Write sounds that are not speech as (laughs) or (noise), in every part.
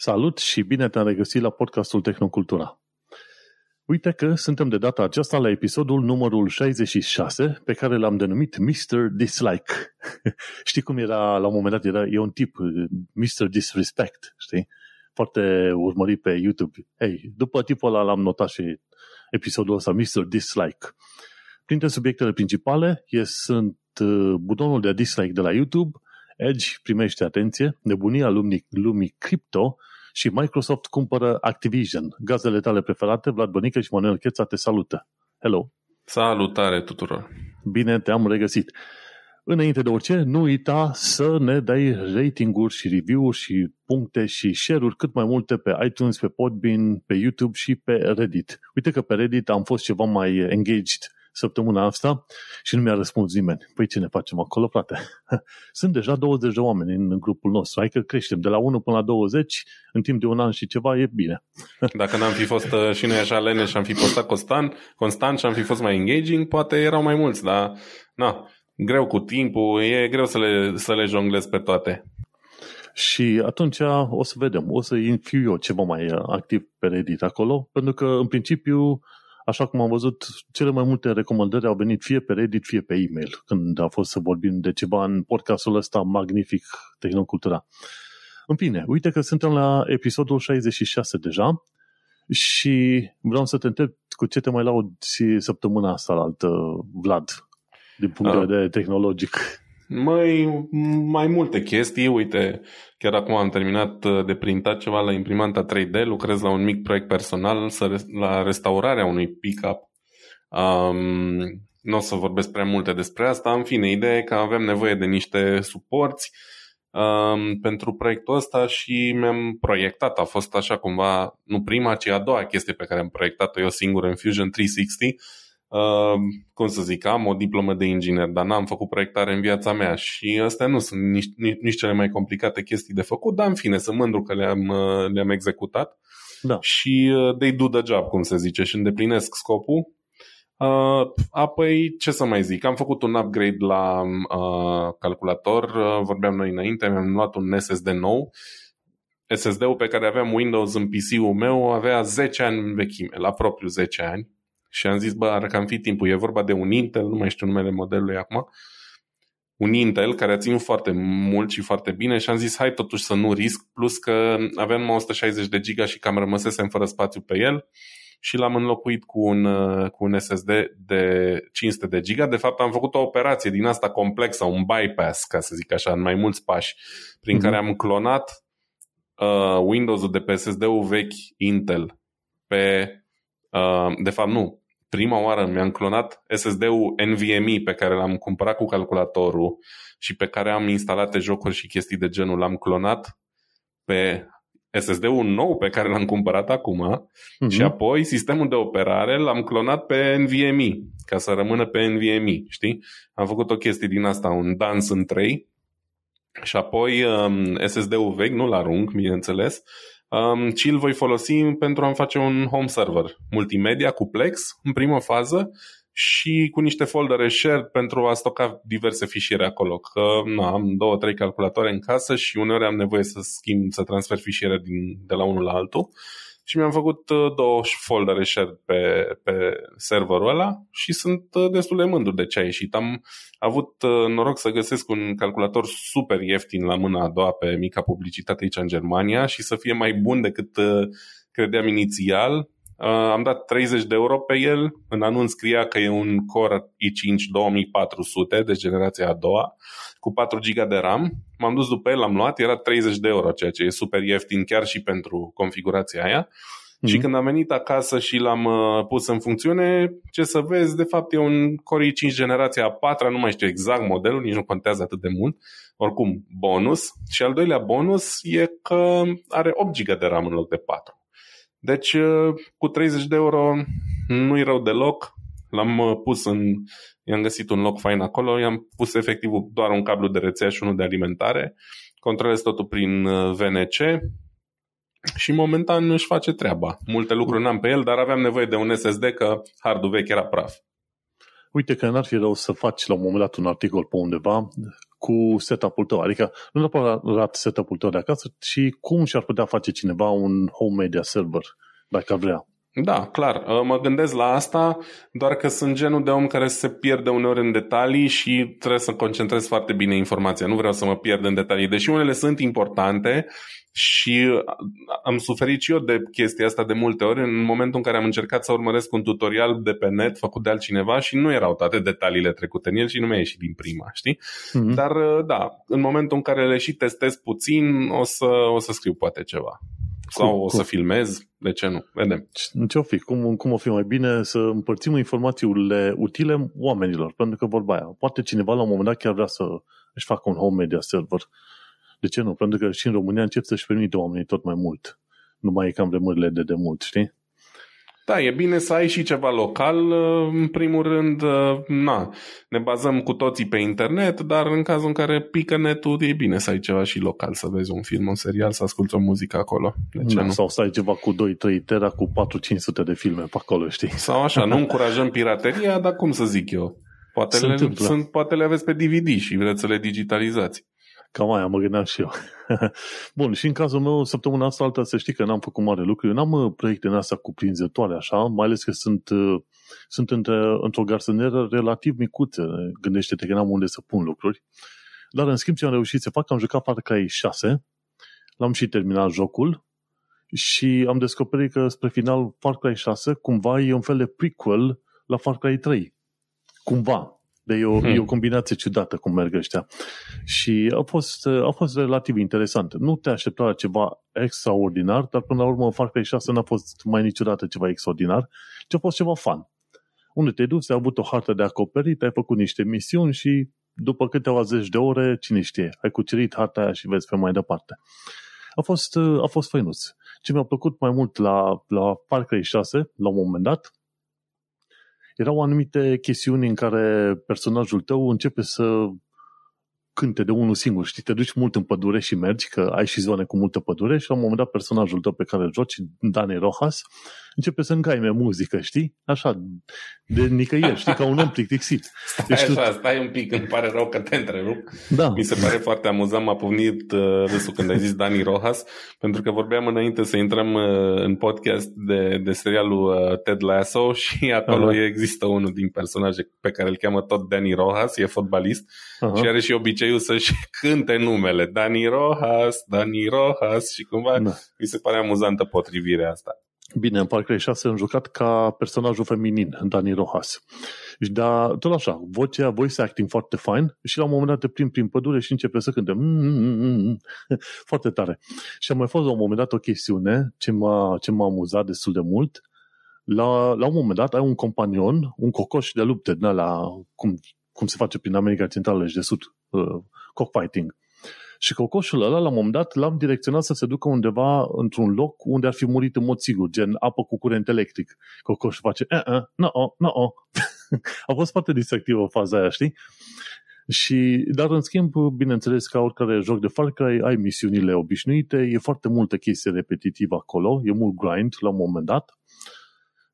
Salut și bine te-am regăsit la podcastul Tehnocultura. Uite că suntem de data aceasta la episodul numărul 66, pe care l-am denumit Mr. Dislike. (laughs) știi cum era, la un moment dat, era, e un tip, Mr. Disrespect, știi? Foarte urmărit pe YouTube. Hei, după tipul ăla l-am notat și episodul ăsta, Mr. Dislike. Printre subiectele principale e, sunt uh, butonul de dislike de la YouTube, Edge primește atenție, nebunia lumii, lumii cripto și Microsoft cumpără Activision. Gazele tale preferate, Vlad Bănică și Manuel Cheța te salută. Hello! Salutare tuturor! Bine te-am regăsit! Înainte de orice, nu uita să ne dai ratinguri și review-uri și puncte și share-uri cât mai multe pe iTunes, pe Podbean, pe YouTube și pe Reddit. Uite că pe Reddit am fost ceva mai engaged săptămâna asta și nu mi-a răspuns nimeni. Păi ce ne facem acolo, frate? (laughs) Sunt deja 20 de oameni în grupul nostru. Hai că creștem de la 1 până la 20 în timp de un an și ceva, e bine. (laughs) Dacă n-am fi fost uh, și noi așa lene și am fi postat constant, constant și am fi fost mai engaging, poate erau mai mulți, dar na, greu cu timpul, e greu să le, să le jonglez pe toate. Și atunci o să vedem, o să fiu eu ceva mai activ pe Reddit acolo, pentru că în principiu așa cum am văzut, cele mai multe recomandări au venit fie pe Reddit, fie pe e-mail, când a fost să vorbim de ceva în podcastul ăsta magnific, Tehnocultura. În fine, uite că suntem la episodul 66 deja și vreau să te întreb cu ce te mai laud săptămâna asta la altă, Vlad, din punct de ah. vedere tehnologic. Mai, mai multe chestii, uite, chiar acum am terminat uh, de printat ceva la imprimanta 3D, lucrez la un mic proiect personal la restaurarea unui pick-up. Um, nu o să vorbesc prea multe despre asta, în fine, ideea e că avem nevoie de niște suporți um, pentru proiectul ăsta și mi-am proiectat, a fost așa cumva, nu prima, ci a doua chestie pe care am proiectat-o eu singur în Fusion 360, Uh, cum să zic, am o diplomă de inginer, dar n-am făcut proiectare în viața mea și astea nu sunt nici, nici, nici cele mai complicate chestii de făcut, dar în fine, sunt mândru că le-am, uh, le-am executat da. și uh, they do the job, cum se zice, și îndeplinesc scopul. Uh, apoi, ce să mai zic, am făcut un upgrade la uh, calculator, uh, vorbeam noi înainte, mi-am luat un SSD nou, SSD-ul pe care aveam Windows în PC-ul meu avea 10 ani vechime, la propriu 10 ani și am zis, bă, ar cam fi timpul. E vorba de un Intel, nu mai știu numele modelului acum, un Intel care a ținut foarte mult și foarte bine și am zis, hai totuși să nu risc, plus că avem 160 de giga și cam rămăsesem fără spațiu pe el și l-am înlocuit cu un, cu un SSD de 500 de giga. De fapt, am făcut o operație din asta complexă, un bypass, ca să zic așa, în mai mulți pași, prin mm-hmm. care am clonat uh, Windows-ul de pe SSD-ul vechi Intel pe Uh, de fapt, nu. Prima oară mi-am clonat SSD-ul NVMe pe care l-am cumpărat cu calculatorul și pe care am instalate jocuri și chestii de genul. L-am clonat pe SSD-ul nou pe care l-am cumpărat acum uh-huh. și apoi sistemul de operare l-am clonat pe NVMe ca să rămână pe NVMe, știi? Am făcut o chestie din asta, un dans în trei și apoi um, SSD-ul vechi, nu-l arunc, bineînțeles, um, ci îl voi folosi pentru a-mi face un home server multimedia cu Plex în primă fază și cu niște foldere shared pentru a stoca diverse fișiere acolo. Că na, am două, trei calculatoare în casă și uneori am nevoie să schimb, să transfer fișiere din, de la unul la altul și mi-am făcut uh, două foldere share pe, pe serverul ăla și sunt uh, destul de mândru de ce a ieșit. Am avut uh, noroc să găsesc un calculator super ieftin la mâna a doua pe mica publicitate aici în Germania și să fie mai bun decât credeam inițial. Am dat 30 de euro pe el, în anunț scria că e un Core i5 2400 de generația a doua cu 4 GB de RAM. M-am dus după el, l-am luat, era 30 de euro, ceea ce e super ieftin chiar și pentru configurația aia. Mm-hmm. Și când am venit acasă și l-am uh, pus în funcțiune, ce să vezi, de fapt e un Core i5 generația a 4 nu mai știu exact modelul, nici nu contează atât de mult. Oricum, bonus. Și al doilea bonus e că are 8 GB de RAM în loc de 4. Deci, uh, cu 30 de euro nu-i rău deloc. L-am uh, pus în i-am găsit un loc fain acolo, i-am pus efectiv doar un cablu de rețea și unul de alimentare, controlez totul prin uh, VNC și momentan nu își face treaba. Multe lucruri n-am pe el, dar aveam nevoie de un SSD că hardul vechi era praf. Uite că n-ar fi rău să faci la un moment dat un articol pe undeva cu setup-ul tău. Adică nu neapărat setup-ul tău de acasă, ci cum și-ar putea face cineva un home media server, dacă ar vrea. Da, clar. Uh, mă gândesc la asta, doar că sunt genul de om care se pierde uneori în detalii și trebuie să concentrez foarte bine informația. Nu vreau să mă pierd în detalii. Deși unele sunt importante și uh, am suferit și eu de chestia asta de multe ori în momentul în care am încercat să urmăresc un tutorial de pe net făcut de altcineva și nu erau toate detaliile trecute în el și nu mi-a ieșit din prima, știi? Mm-hmm. Dar uh, da, în momentul în care le și testez puțin, o să, o să scriu poate ceva. Sau cum, o să filmez, de ce nu? Vedem. Ce o fi? Cum, cum o fi mai bine să împărțim informațiile utile oamenilor? Pentru că vorba aia, poate cineva la un moment dat chiar vrea să își facă un home media server. De ce nu? Pentru că și în România încep să-și permite oamenii tot mai mult. Nu mai e cam vremurile de demult, știi? Da, e bine să ai și ceva local, uh, în primul rând, uh, na, ne bazăm cu toții pe internet, dar în cazul în care pică netul, e bine să ai ceva și local, să vezi un film, un serial, să asculti o muzică acolo. De ce da, nu? Sau să ai ceva cu 2-3 tera cu 4-500 de filme pe acolo, știi? Sau așa, nu încurajăm pirateria, dar cum să zic eu? Poate, le, sunt, poate le aveți pe DVD și vreți să le digitalizați. Cam aia mă gândeam și eu. (laughs) Bun, și în cazul meu, săptămâna asta alta, să știi că n-am făcut mare lucru. Eu n-am uh, proiecte în astea cuprinzătoare, așa, mai ales că sunt, uh, sunt între, într-o garsonieră relativ micuță. Gândește-te că n-am unde să pun lucruri. Dar, în schimb, ce am reușit să fac, am jucat Far Cry 6, l-am și terminat jocul și am descoperit că spre final Far Cry 6 cumva e un fel de prequel la Far Cry 3. Cumva. De e o, hmm. e o combinație ciudată cum merg ăștia. Și a fost, a fost relativ interesant. Nu te aștepta la ceva extraordinar, dar până la urmă Far Cry 6 n-a fost mai niciodată ceva extraordinar, ci a fost ceva fun. Unde te duci, ai avut o hartă de acoperit, ai făcut niște misiuni și după câteva zeci de ore, cine știe, ai cucerit harta aia și vezi pe mai departe. A fost, a fost făinuț. Ce mi-a plăcut mai mult la, la Far Cry 6, la un moment dat, erau anumite chestiuni în care personajul tău începe să cânte de unul singur, știi, te duci mult în pădure și mergi, că ai și zone cu multă pădure și la un moment dat personajul tău pe care îl joci, Dani Rojas, începe să îngaime muzică, știi? Așa, de nicăieri, știi, ca un om plictisit. Stai deci așa, tu... stai un pic, îmi pare rău că te întrerup. Da. Mi se pare foarte amuzant, m-a povnit uh, râsul când ai zis Dani Rojas, pentru că vorbeam înainte să intrăm uh, în podcast de, de serialul uh, Ted Lasso și acolo uh-huh. există unul din personaje pe care îl cheamă tot Dani Rojas, e fotbalist uh-huh. și are și obiceiul să-și (laughs) cânte numele. Dani Rojas, Dani Rojas și cumva da. mi se pare amuzantă potrivirea asta. Bine, în Far Cry 6 am jucat ca personajul feminin, Dani Rojas. Și da, tot așa, vocea, voice acting foarte fain și la un moment dat te plimbi prin pădure și începe să cânte mm-hmm, (laughs) foarte tare. Și a mai fost la un moment dat o chestiune ce m-a, ce m-a amuzat destul de mult. La, la un moment dat ai un companion, un cocoș de lupte din la cum, cum se face prin America Centrală și de Sud, uh, cockfighting. Și cocoșul ăla, la un moment dat, l-am direcționat să se ducă undeva într-un loc unde ar fi murit în mod sigur, gen apă cu curent electric. Cocoșul face, eh, eh, no, no, no. (laughs) A fost foarte distractivă faza aia, știi? Și, dar în schimb, bineînțeles, ca oricare joc de Far Cry, ai misiunile obișnuite, e foarte multă chestie repetitivă acolo, e mult grind la un moment dat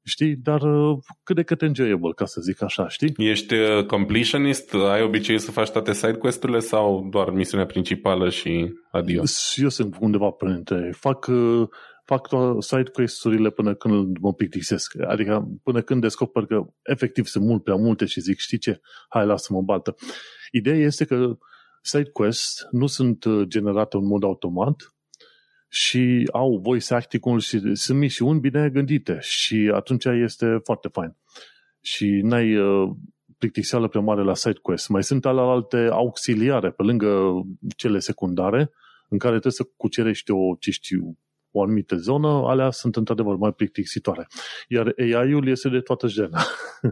știi, dar uh, cât de cât enjoyable, ca să zic așa, știi? Ești uh, completionist? Ai obicei să faci toate side quest-urile sau doar misiunea principală și adio? Eu sunt undeva printre. Fac, uh, fac side quest-urile până când mă plictisesc. Adică până când descoper că efectiv sunt mult prea multe și zic, știi ce, hai lasă-mă baltă. Ideea este că side quest nu sunt generate în mod automat, și au voice acting și sunt misiuni bine gândite și atunci este foarte fain. Și n-ai uh, plictiseală prea mare la side quest. Mai sunt alte auxiliare pe lângă cele secundare în care trebuie să cucerești o, ce știu, o anumită zonă, alea sunt într-adevăr mai plictisitoare. Iar AI-ul este de toată jena.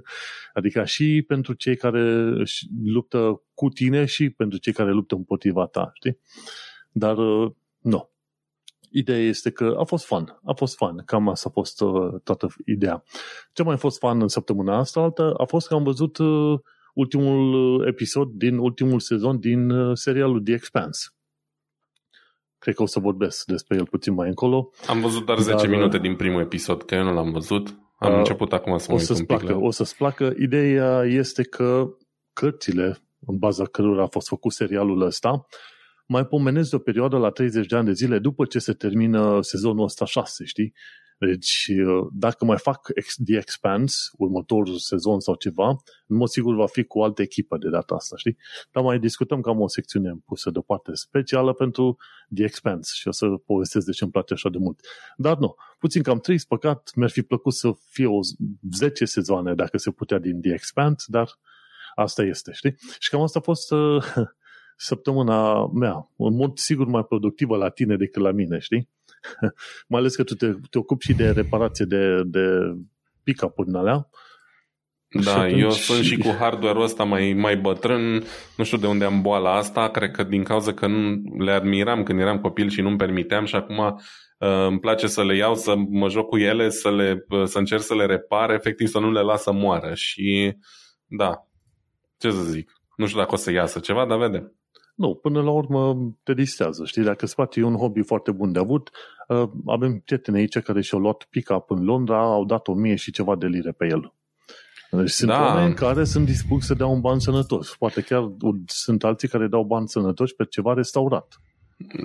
(laughs) adică și pentru cei care luptă cu tine și pentru cei care luptă împotriva ta, știi? Dar uh, nu. Ideea este că a fost fun. A fost fun. Cam asta a fost uh, toată ideea. Ce mai a fost fun în săptămâna asta altă a fost că am văzut uh, ultimul uh, episod din ultimul sezon din uh, serialul The Expanse. Cred că o să vorbesc despre el puțin mai încolo. Am văzut doar 10 dar, minute din primul episod, că eu nu l-am văzut. Am uh, început acum să mă o să-ți placă, O să-ți placă. Ideea este că cărțile în baza cărora a fost făcut serialul ăsta, mai pomenesc de o perioadă la 30 de ani de zile după ce se termină sezonul ăsta 6, știi? Deci, uh, dacă mai fac The Expanse, următorul sezon sau ceva, în mod sigur va fi cu o altă echipă de data asta, știi? Dar mai discutăm cam o secțiune pusă deoparte specială pentru The Expanse și o să povestesc de ce îmi place așa de mult. Dar nu, puțin cam trist, păcat, mi-ar fi plăcut să fie o 10 sezoane dacă se putea din The Expanse, dar asta este, știi? Și cam asta a fost uh, (laughs) săptămâna mea, în mod sigur mai productivă la tine decât la mine, știi? (laughs) mai ales că tu te, te ocupi și de reparație de, de pick-up-uri în alea. Da, atunci... eu sunt și cu hardware-ul ăsta mai, mai bătrân, nu știu de unde am boala asta, cred că din cauza că nu le admiram când eram copil și nu-mi permiteam și acum uh, îmi place să le iau, să mă joc cu ele, să, le, uh, să încerc să le repar, efectiv să nu le las să moară și da, ce să zic, nu știu dacă o să iasă ceva, dar vedem. Nu, până la urmă te distrează, știi? Dacă îți place, e un hobby foarte bun de avut. Uh, avem prieteni aici care și-au luat pick-up în Londra, au dat o mie și ceva de lire pe el. Deci sunt da. oameni care sunt dispuși să dea un ban sănătos. Poate chiar sunt alții care dau bani sănătoși pe ceva restaurat.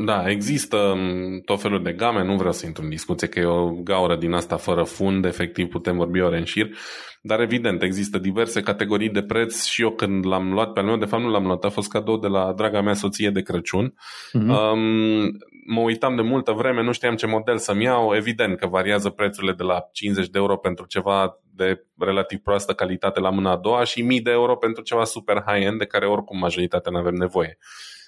Da, există mm, tot felul de game, nu vreau să intru în discuție că e o gaură din asta fără fund, efectiv putem vorbi ore în șir, dar evident există diverse categorii de preț și eu când l-am luat pe al meu, de fapt nu l-am luat, a fost cadou de la draga mea soție de Crăciun. Mm-hmm. Um, mă uitam de multă vreme, nu știam ce model să-mi iau, evident că variază prețurile de la 50 de euro pentru ceva de relativ proastă calitate la mâna a doua și 1000 de euro pentru ceva super high-end de care oricum majoritatea nu avem nevoie.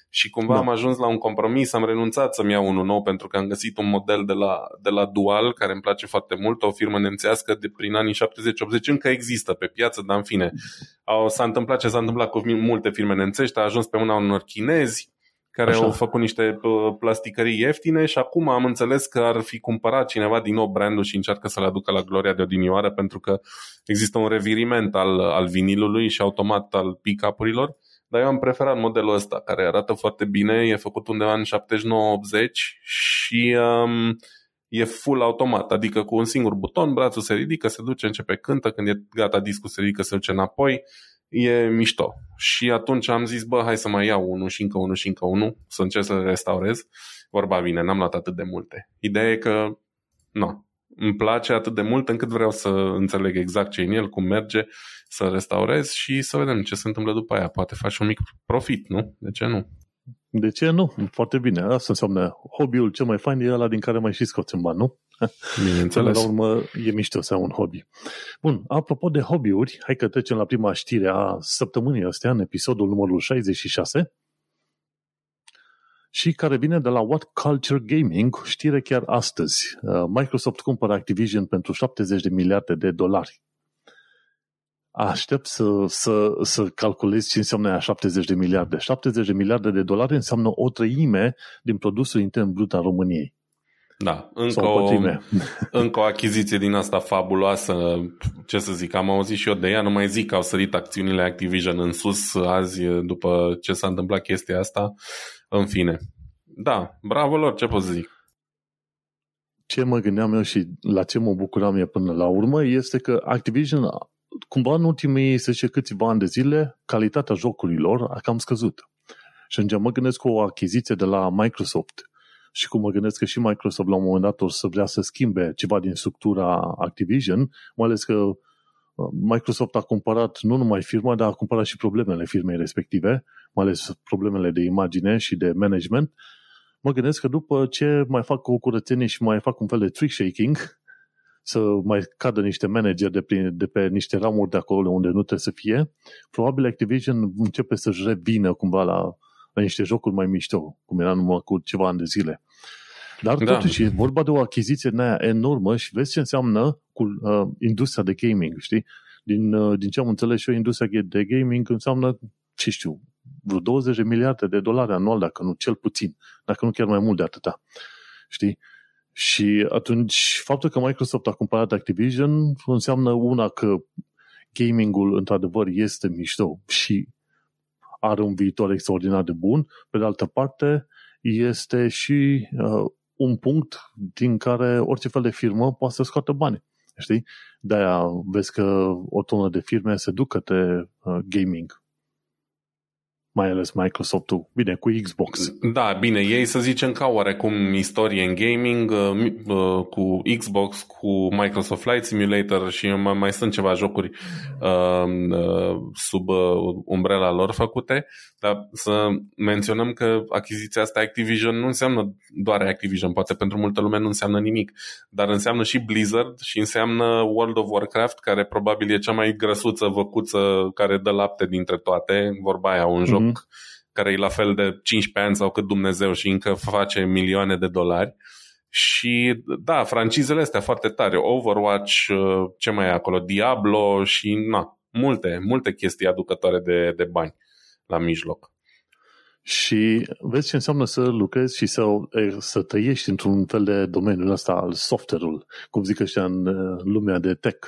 Și cumva da. am ajuns la un compromis, am renunțat să-mi iau unul nou pentru că am găsit un model de la, de la Dual care îmi place foarte mult, o firmă nemțească de prin anii 70-80, încă există pe piață, dar în fine, (laughs) au, s-a întâmplat ce s-a întâmplat cu multe firme nemțești, a ajuns pe mâna unor chinezi care Așa. au făcut niște plasticării ieftine și acum am înțeles că ar fi cumpărat cineva din nou brandul și încearcă să-l aducă la gloria de odinioară pentru că există un reviriment al, al vinilului și automat al pick-up-urilor dar eu am preferat modelul ăsta, care arată foarte bine, e făcut undeva în 79-80 și um, e full automat, adică cu un singur buton, brațul se ridică, se duce, începe cântă, când e gata discul se ridică, se duce înapoi, e mișto. Și atunci am zis, bă, hai să mai iau unul și încă unul și încă unul, să încerc să le restaurez. Vorba bine, n-am luat atât de multe. Ideea e că, nu, îmi place atât de mult încât vreau să înțeleg exact ce e în el, cum merge, să restaurez și să vedem ce se întâmplă după aia. Poate faci un mic profit, nu? De ce nu? De ce nu? Foarte bine. Asta înseamnă hobby-ul cel mai fain e ăla din care mai și scoți în bani, nu? Bineînțeles. la urmă e mișto să ai un hobby. Bun, apropo de hobby-uri, hai că trecem la prima știre a săptămânii astea, în episodul numărul 66, și care vine de la What Culture Gaming, știre chiar astăzi. Uh, Microsoft cumpără Activision pentru 70 de miliarde de dolari. Aștept să, să, să calculez ce înseamnă aia 70 de miliarde. 70 de miliarde de dolari înseamnă o treime din produsul intern brut al României. Da, încă o, (laughs) încă o achiziție din asta fabuloasă, ce să zic, am auzit și eu de ea, nu mai zic că au sărit acțiunile Activision în sus azi după ce s-a întâmplat chestia asta, în fine. Da, bravo lor, ce pot să zic. Ce mă gândeam eu și la ce mă bucuram eu până la urmă este că Activision, cumva în ultimii, să zice, câțiva ani de zile, calitatea jocurilor a cam scăzut. Și atunci mă gândesc cu o achiziție de la Microsoft și cum mă gândesc că și Microsoft la un moment dat o să vrea să schimbe ceva din structura Activision, mai ales că uh, Microsoft a cumpărat nu numai firma, dar a cumpărat și problemele firmei respective, mai ales problemele de imagine și de management. Mă gândesc că după ce mai fac o curățenie și mai fac un fel de trick shaking, să mai cadă niște manageri de, pe, de pe niște ramuri de acolo unde nu trebuie să fie, probabil Activision începe să-și revină cumva la la niște jocuri mai mișto, cum era numai cu ceva ani de zile. Dar da. totuși e vorba de o achiziție aia enormă și vezi ce înseamnă cu uh, industria de gaming, știi? Din, uh, din ce am înțeles și eu, industria de gaming înseamnă, ce știu, vreo 20 de miliarde de dolari anual, dacă nu cel puțin, dacă nu chiar mai mult de atâta. Știi? Și atunci, faptul că Microsoft a cumpărat Activision înseamnă una că gamingul într-adevăr este mișto și are un viitor extraordinar de bun, pe de altă parte este și uh, un punct din care orice fel de firmă poate să scoată bani. Știi? De-aia vezi că o tonă de firme se duc către uh, gaming. Mai ales Microsoft-ul. Bine, cu Xbox. Da, bine, ei să zicem ca oarecum istorie în gaming uh, uh, cu Xbox, cu Microsoft Flight Simulator și mai, mai sunt ceva jocuri uh, uh, sub uh, umbrela lor făcute, dar să menționăm că achiziția asta Activision nu înseamnă doar Activision, poate pentru multă lume nu înseamnă nimic, dar înseamnă și Blizzard și înseamnă World of Warcraft, care probabil e cea mai grăsuță văcuță care dă lapte dintre toate, vorba aia, un mm-hmm. Joc mhm. care e la fel de 15 ani sau cât Dumnezeu și încă face milioane de dolari. Și da, francizele astea foarte tare, Overwatch, uh, ce mai e acolo, Diablo și na, multe, multe chestii aducătoare de, de bani la mijloc. Și vezi ce înseamnă să lucrezi și să, să trăiești într-un fel de domeniu ăsta al software-ul, cum zic ăștia în uh, lumea de tech.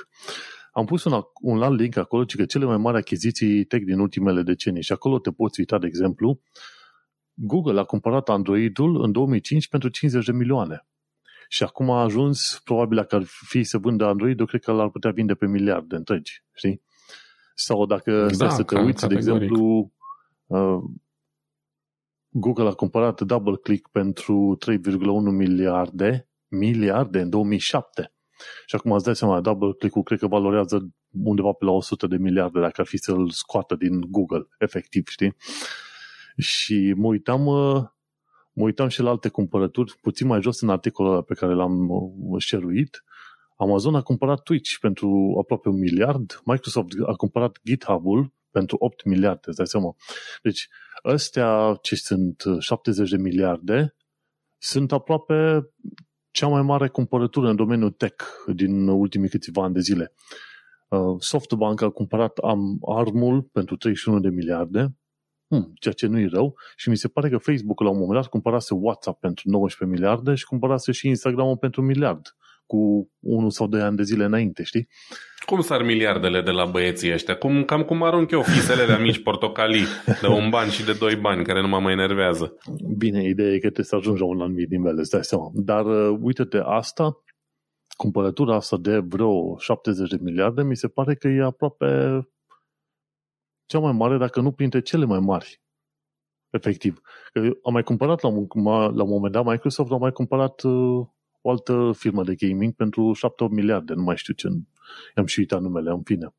Am pus un, un alt link acolo, ci că cele mai mari achiziții tech din ultimele decenii și acolo te poți uita, de exemplu, Google a cumpărat Android-ul în 2005 pentru 50 de milioane. Și acum a ajuns, probabil dacă ar fi să vândă Android-ul, cred că l-ar putea vinde pe miliarde întregi, știi? Sau dacă da, să te uiți, de exemplu, uh, Google a cumpărat DoubleClick pentru 3,1 miliarde, miliarde în 2007. Și acum îți dai seama, DoubleClick-ul cred că valorează undeva pe la 100 de miliarde dacă ar fi să-l scoată din Google, efectiv, știi? Și mă uitam, uh, mă uitam și la alte cumpărături, puțin mai jos în articolul pe care l-am uh, șeruit, Amazon a cumpărat Twitch pentru aproape un miliard, Microsoft a cumpărat GitHub-ul pentru 8 miliarde, îți dai seama. Deci, ăstea ce sunt 70 de miliarde, sunt aproape cea mai mare cumpărătură în domeniul tech din ultimii câțiva ani de zile. Uh, SoftBank a cumpărat ARM-ul pentru 31 de miliarde, hmm, ceea ce nu e rău, și mi se pare că Facebook la un moment dat cumpărase WhatsApp pentru 19 miliarde și cumpărase și Instagram pentru un miliard cu unul sau doi ani de zile înainte, știi? Cum sar miliardele de la băieții ăștia? Cum, cam cum arunc eu fiselele mici portocalii de un ban și de doi bani, care nu mă mai enervează. Bine, ideea e că trebuie să ajungi la un anumit nivel, îți dai seama. Dar uh, uite-te, asta, cumpărătura asta de vreo 70 de miliarde, mi se pare că e aproape cea mai mare, dacă nu printre cele mai mari. Efectiv. Că am mai cumpărat la un, la un moment dat, Microsoft a mai cumpărat uh, o altă firmă de gaming pentru 7-8 miliarde, nu mai știu ce, am și uitat numele, în fine.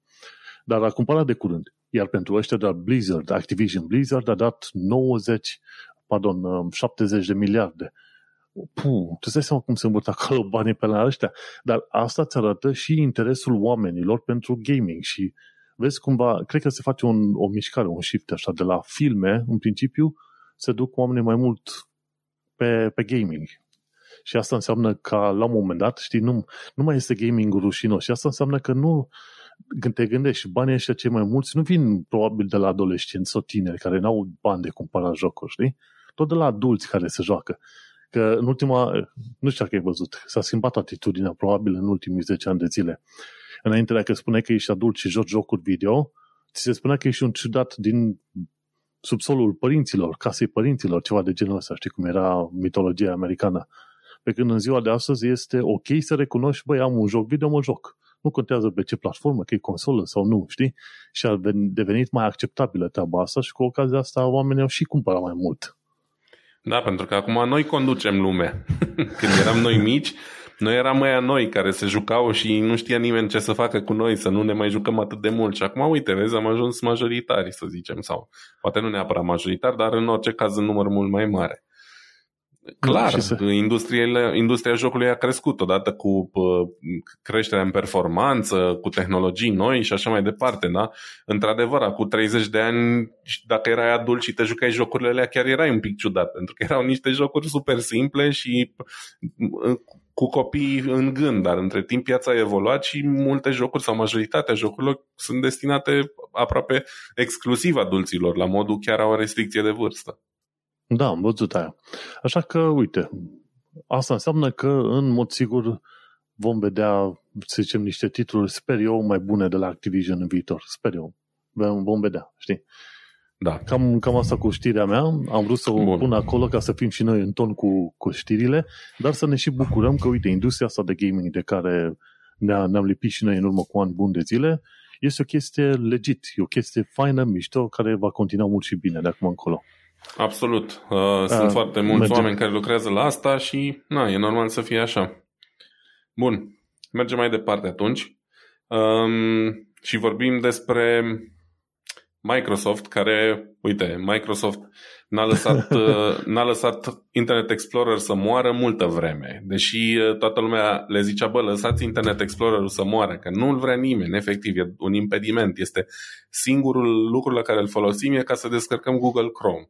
Dar a cumpărat de curând. Iar pentru ăștia de Blizzard, Activision Blizzard a dat 90, pardon, 70 um, de miliarde. Puh, tu stai seama cum se învârt acolo banii pe la ăștia. Dar asta îți arată și interesul oamenilor pentru gaming și vezi cumva, cred că se face un, o mișcare, un shift așa de la filme, în principiu, se duc oamenii mai mult pe, pe gaming. Și asta înseamnă că la un moment dat, știi, nu, nu mai este gaming rușinos. Și asta înseamnă că nu, când te gândești, banii ăștia cei mai mulți nu vin probabil de la adolescenți sau tineri care n-au bani de cumpărat jocuri, știi? Tot de la adulți care se joacă. Că în ultima, nu știu dacă ai văzut, s-a schimbat atitudinea probabil în ultimii 10 ani de zile. Înainte dacă spuneai că ești adult și joci jocuri video, ți se spunea că ești un ciudat din subsolul părinților, casei părinților, ceva de genul ăsta, știi cum era mitologia americană. Pe când în ziua de astăzi este ok să recunoști, băi, am un joc video, mă joc. Nu contează pe ce platformă, că e consolă sau nu, știi? Și a devenit mai acceptabilă treaba asta și cu ocazia asta oamenii au și cumpărat mai mult. Da, pentru că acum noi conducem lumea. (laughs) Când eram noi mici, noi eram mai noi care se jucau și nu știa nimeni ce să facă cu noi, să nu ne mai jucăm atât de mult. Și acum, uite, vezi, am ajuns majoritari, să zicem, sau poate nu neapărat majoritari, dar în orice caz în număr mult mai mare. Clar, să... industria jocului a crescut odată cu creșterea în performanță, cu tehnologii noi și așa mai departe, da? Într-adevăr, cu 30 de ani, dacă erai adult și te jucai jocurile alea, chiar erai un pic ciudat, pentru că erau niște jocuri super simple și cu copii în gând, dar între timp piața a evoluat și multe jocuri sau majoritatea jocurilor sunt destinate aproape exclusiv adulților, la modul chiar au o restricție de vârstă. Da, am văzut aia. Așa că, uite, asta înseamnă că, în mod sigur, vom vedea, să zicem, niște titluri, sper eu, mai bune de la Activision în viitor. Sper eu. Vom vedea, știi? Da. Cam, cam asta cu știrea mea. Am vrut să o Bun. pun acolo ca să fim și noi în ton cu, cu știrile, dar să ne și bucurăm că, uite, industria asta de gaming de care ne-a, ne-am lipit și noi în urmă cu ani buni de zile, este o chestie legit, e o chestie faină, mișto, care va continua mult și bine de acum încolo. Absolut. Uh, sunt uh, foarte mulți mergem. oameni care lucrează la asta și na, e normal să fie așa. Bun, mergem mai departe atunci. Um, și vorbim despre Microsoft, care, uite, Microsoft n-a lăsat, (laughs) uh, n-a lăsat Internet Explorer să moară multă vreme. Deși uh, toată lumea le zicea, bă, lăsați Internet Explorer să moară, că nu-l vrea nimeni, efectiv, e un impediment. Este singurul lucru la care îl folosim e ca să descărcăm Google Chrome.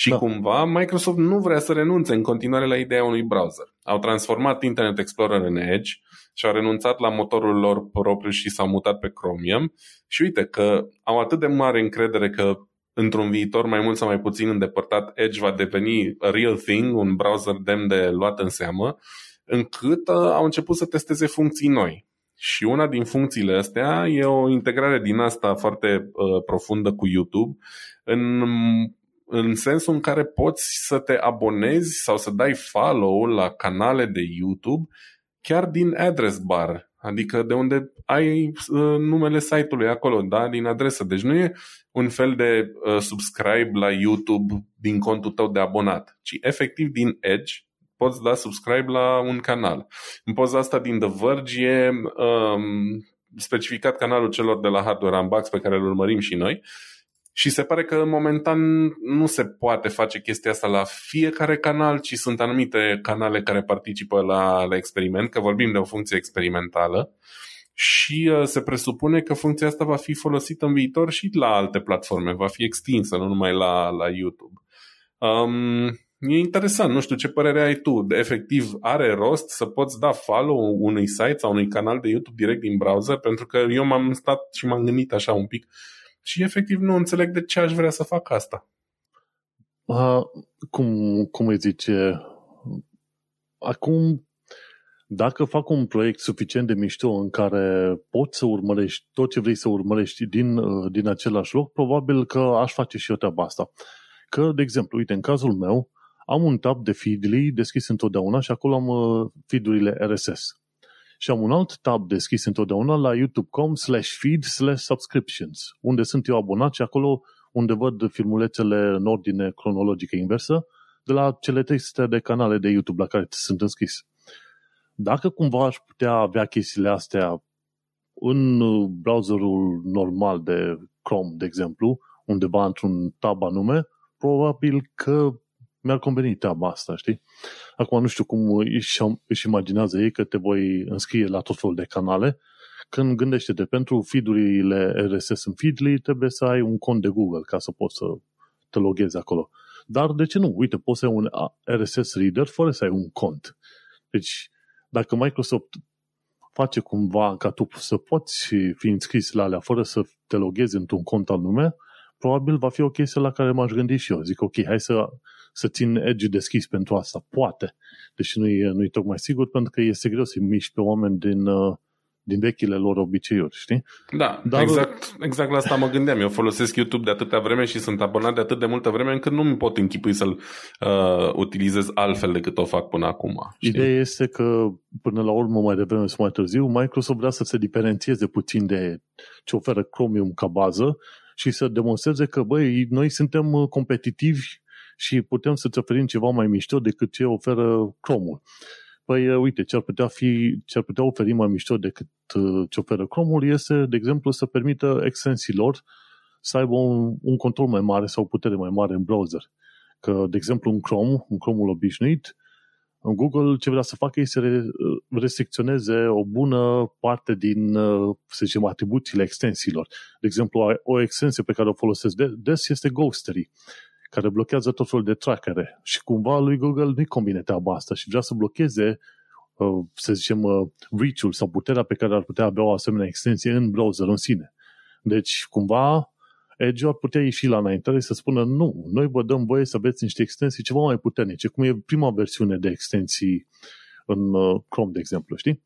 Și da. cumva Microsoft nu vrea să renunțe în continuare la ideea unui browser. Au transformat Internet Explorer în Edge și au renunțat la motorul lor propriu și s-au mutat pe Chromium. Și uite că au atât de mare încredere că într-un viitor mai mult sau mai puțin îndepărtat Edge va deveni a real thing, un browser demn de luat în seamă, încât uh, au început să testeze funcții noi. Și una din funcțiile astea e o integrare din asta foarte uh, profundă cu YouTube în în sensul în care poți să te abonezi sau să dai follow la canale de YouTube chiar din address bar, adică de unde ai uh, numele site-ului acolo, da, din adresă. Deci nu e un fel de uh, subscribe la YouTube din contul tău de abonat, ci efectiv din Edge poți da subscribe la un canal. În poza asta din The Verge e um, specificat canalul celor de la Hardware Unbox pe care îl urmărim și noi și se pare că momentan nu se poate face chestia asta la fiecare canal, ci sunt anumite canale care participă la, la experiment, că vorbim de o funcție experimentală și uh, se presupune că funcția asta va fi folosită în viitor și la alte platforme, va fi extinsă, nu numai la, la YouTube. Um, e interesant, nu știu ce părere ai tu. De, efectiv, are rost să poți da follow unui site sau unui canal de YouTube direct din browser? Pentru că eu m-am stat și m-am gândit așa un pic și efectiv nu înțeleg de ce aș vrea să fac asta. A, cum, cum îi zice? Acum, dacă fac un proiect suficient de mișto în care poți să urmărești tot ce vrei să urmărești din, din același loc, probabil că aș face și eu treaba asta. Că, de exemplu, uite, în cazul meu, am un tab de Feedly deschis întotdeauna și acolo am uh, feed-urile RSS și am un alt tab deschis întotdeauna la youtube.com slash feed slash subscriptions, unde sunt eu abonat și acolo unde văd filmulețele în ordine cronologică inversă de la cele 300 de canale de YouTube la care sunt înscris. Dacă cumva aș putea avea chestiile astea în browserul normal de Chrome, de exemplu, undeva într-un tab anume, probabil că mi-ar conveni treaba asta, știi? Acum nu știu cum își, își imaginează ei că te voi înscrie la tot felul de canale. Când gândește-te, pentru feed-urile RSS în Feedly trebuie să ai un cont de Google ca să poți să te loghezi acolo. Dar de ce nu? Uite, poți să ai un RSS reader fără să ai un cont. Deci, dacă Microsoft face cumva ca tu să poți fi înscris la alea fără să te loghezi într-un cont anume, probabil va fi o chestie la care m-aș gândi și eu. Zic, ok, hai să să țin Edge deschis pentru asta. Poate. Deși nu e, nu e tocmai sigur, pentru că este greu să miști pe oameni din, uh, din vechile lor obiceiuri, știi? Da, Dar, exact, exact la asta mă gândeam. Eu folosesc YouTube de atâtea vreme și sunt abonat de atât de multă vreme încât nu mi pot închipui să-l uh, utilizez altfel decât o fac până acum. Știi? Ideea este că până la urmă, mai devreme sau mai târziu, Microsoft vrea să se diferențieze puțin de ce oferă Chromium ca bază și să demonstreze că, băi, noi suntem uh, competitivi și putem să-ți oferim ceva mai mișto decât ce oferă Chrome-ul. Păi, uite, ce ar putea, fi, ce ar putea oferi mai mișto decât uh, ce oferă Chrome-ul este, de exemplu, să permită extensiilor să aibă un, un control mai mare sau putere mai mare în browser. Că, de exemplu, în Chrome, în Chrome-ul obișnuit, în Google ce vrea să facă este să uh, restricționeze o bună parte din, uh, să zicem, atribuțiile extensiilor. De exemplu, o extensie pe care o folosesc des este Ghostery care blochează tot felul de trackere. Și cumva lui Google nu-i convine treaba asta și vrea să blocheze uh, să zicem, uh, reach-ul sau puterea pe care ar putea avea o asemenea extensie în browser în sine. Deci, cumva, Edge ar putea ieși la înaintare să spună nu, noi vă dăm voie să aveți niște extensii ceva mai puternice, cum e prima versiune de extensii în uh, Chrome, de exemplu, știi?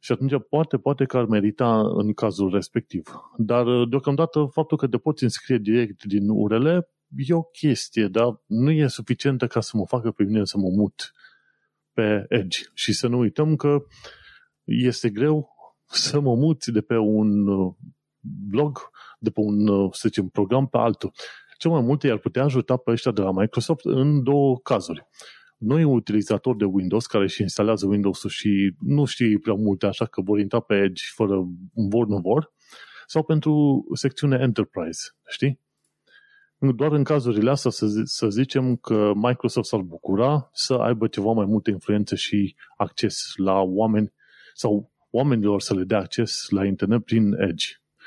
Și atunci poate, poate că ar merita în cazul respectiv. Dar deocamdată faptul că te poți înscrie direct din URL e o chestie, dar nu e suficientă ca să mă facă pe mine să mă mut pe Edge. Și să nu uităm că este greu să mă muți de pe un blog de pe un, uh, să zicem, program pe altul. Cel mai multe i-ar putea ajuta pe ăștia de la Microsoft în două cazuri. Noi, utilizatori de Windows care își instalează Windows-ul și nu știi prea multe, așa că vor intra pe Edge fără vor, nu vor, sau pentru secțiunea Enterprise, știi? Doar în cazurile astea să, să zicem că Microsoft s-ar bucura să aibă ceva mai multe influențe și acces la oameni sau oamenilor să le dea acces la internet prin Edge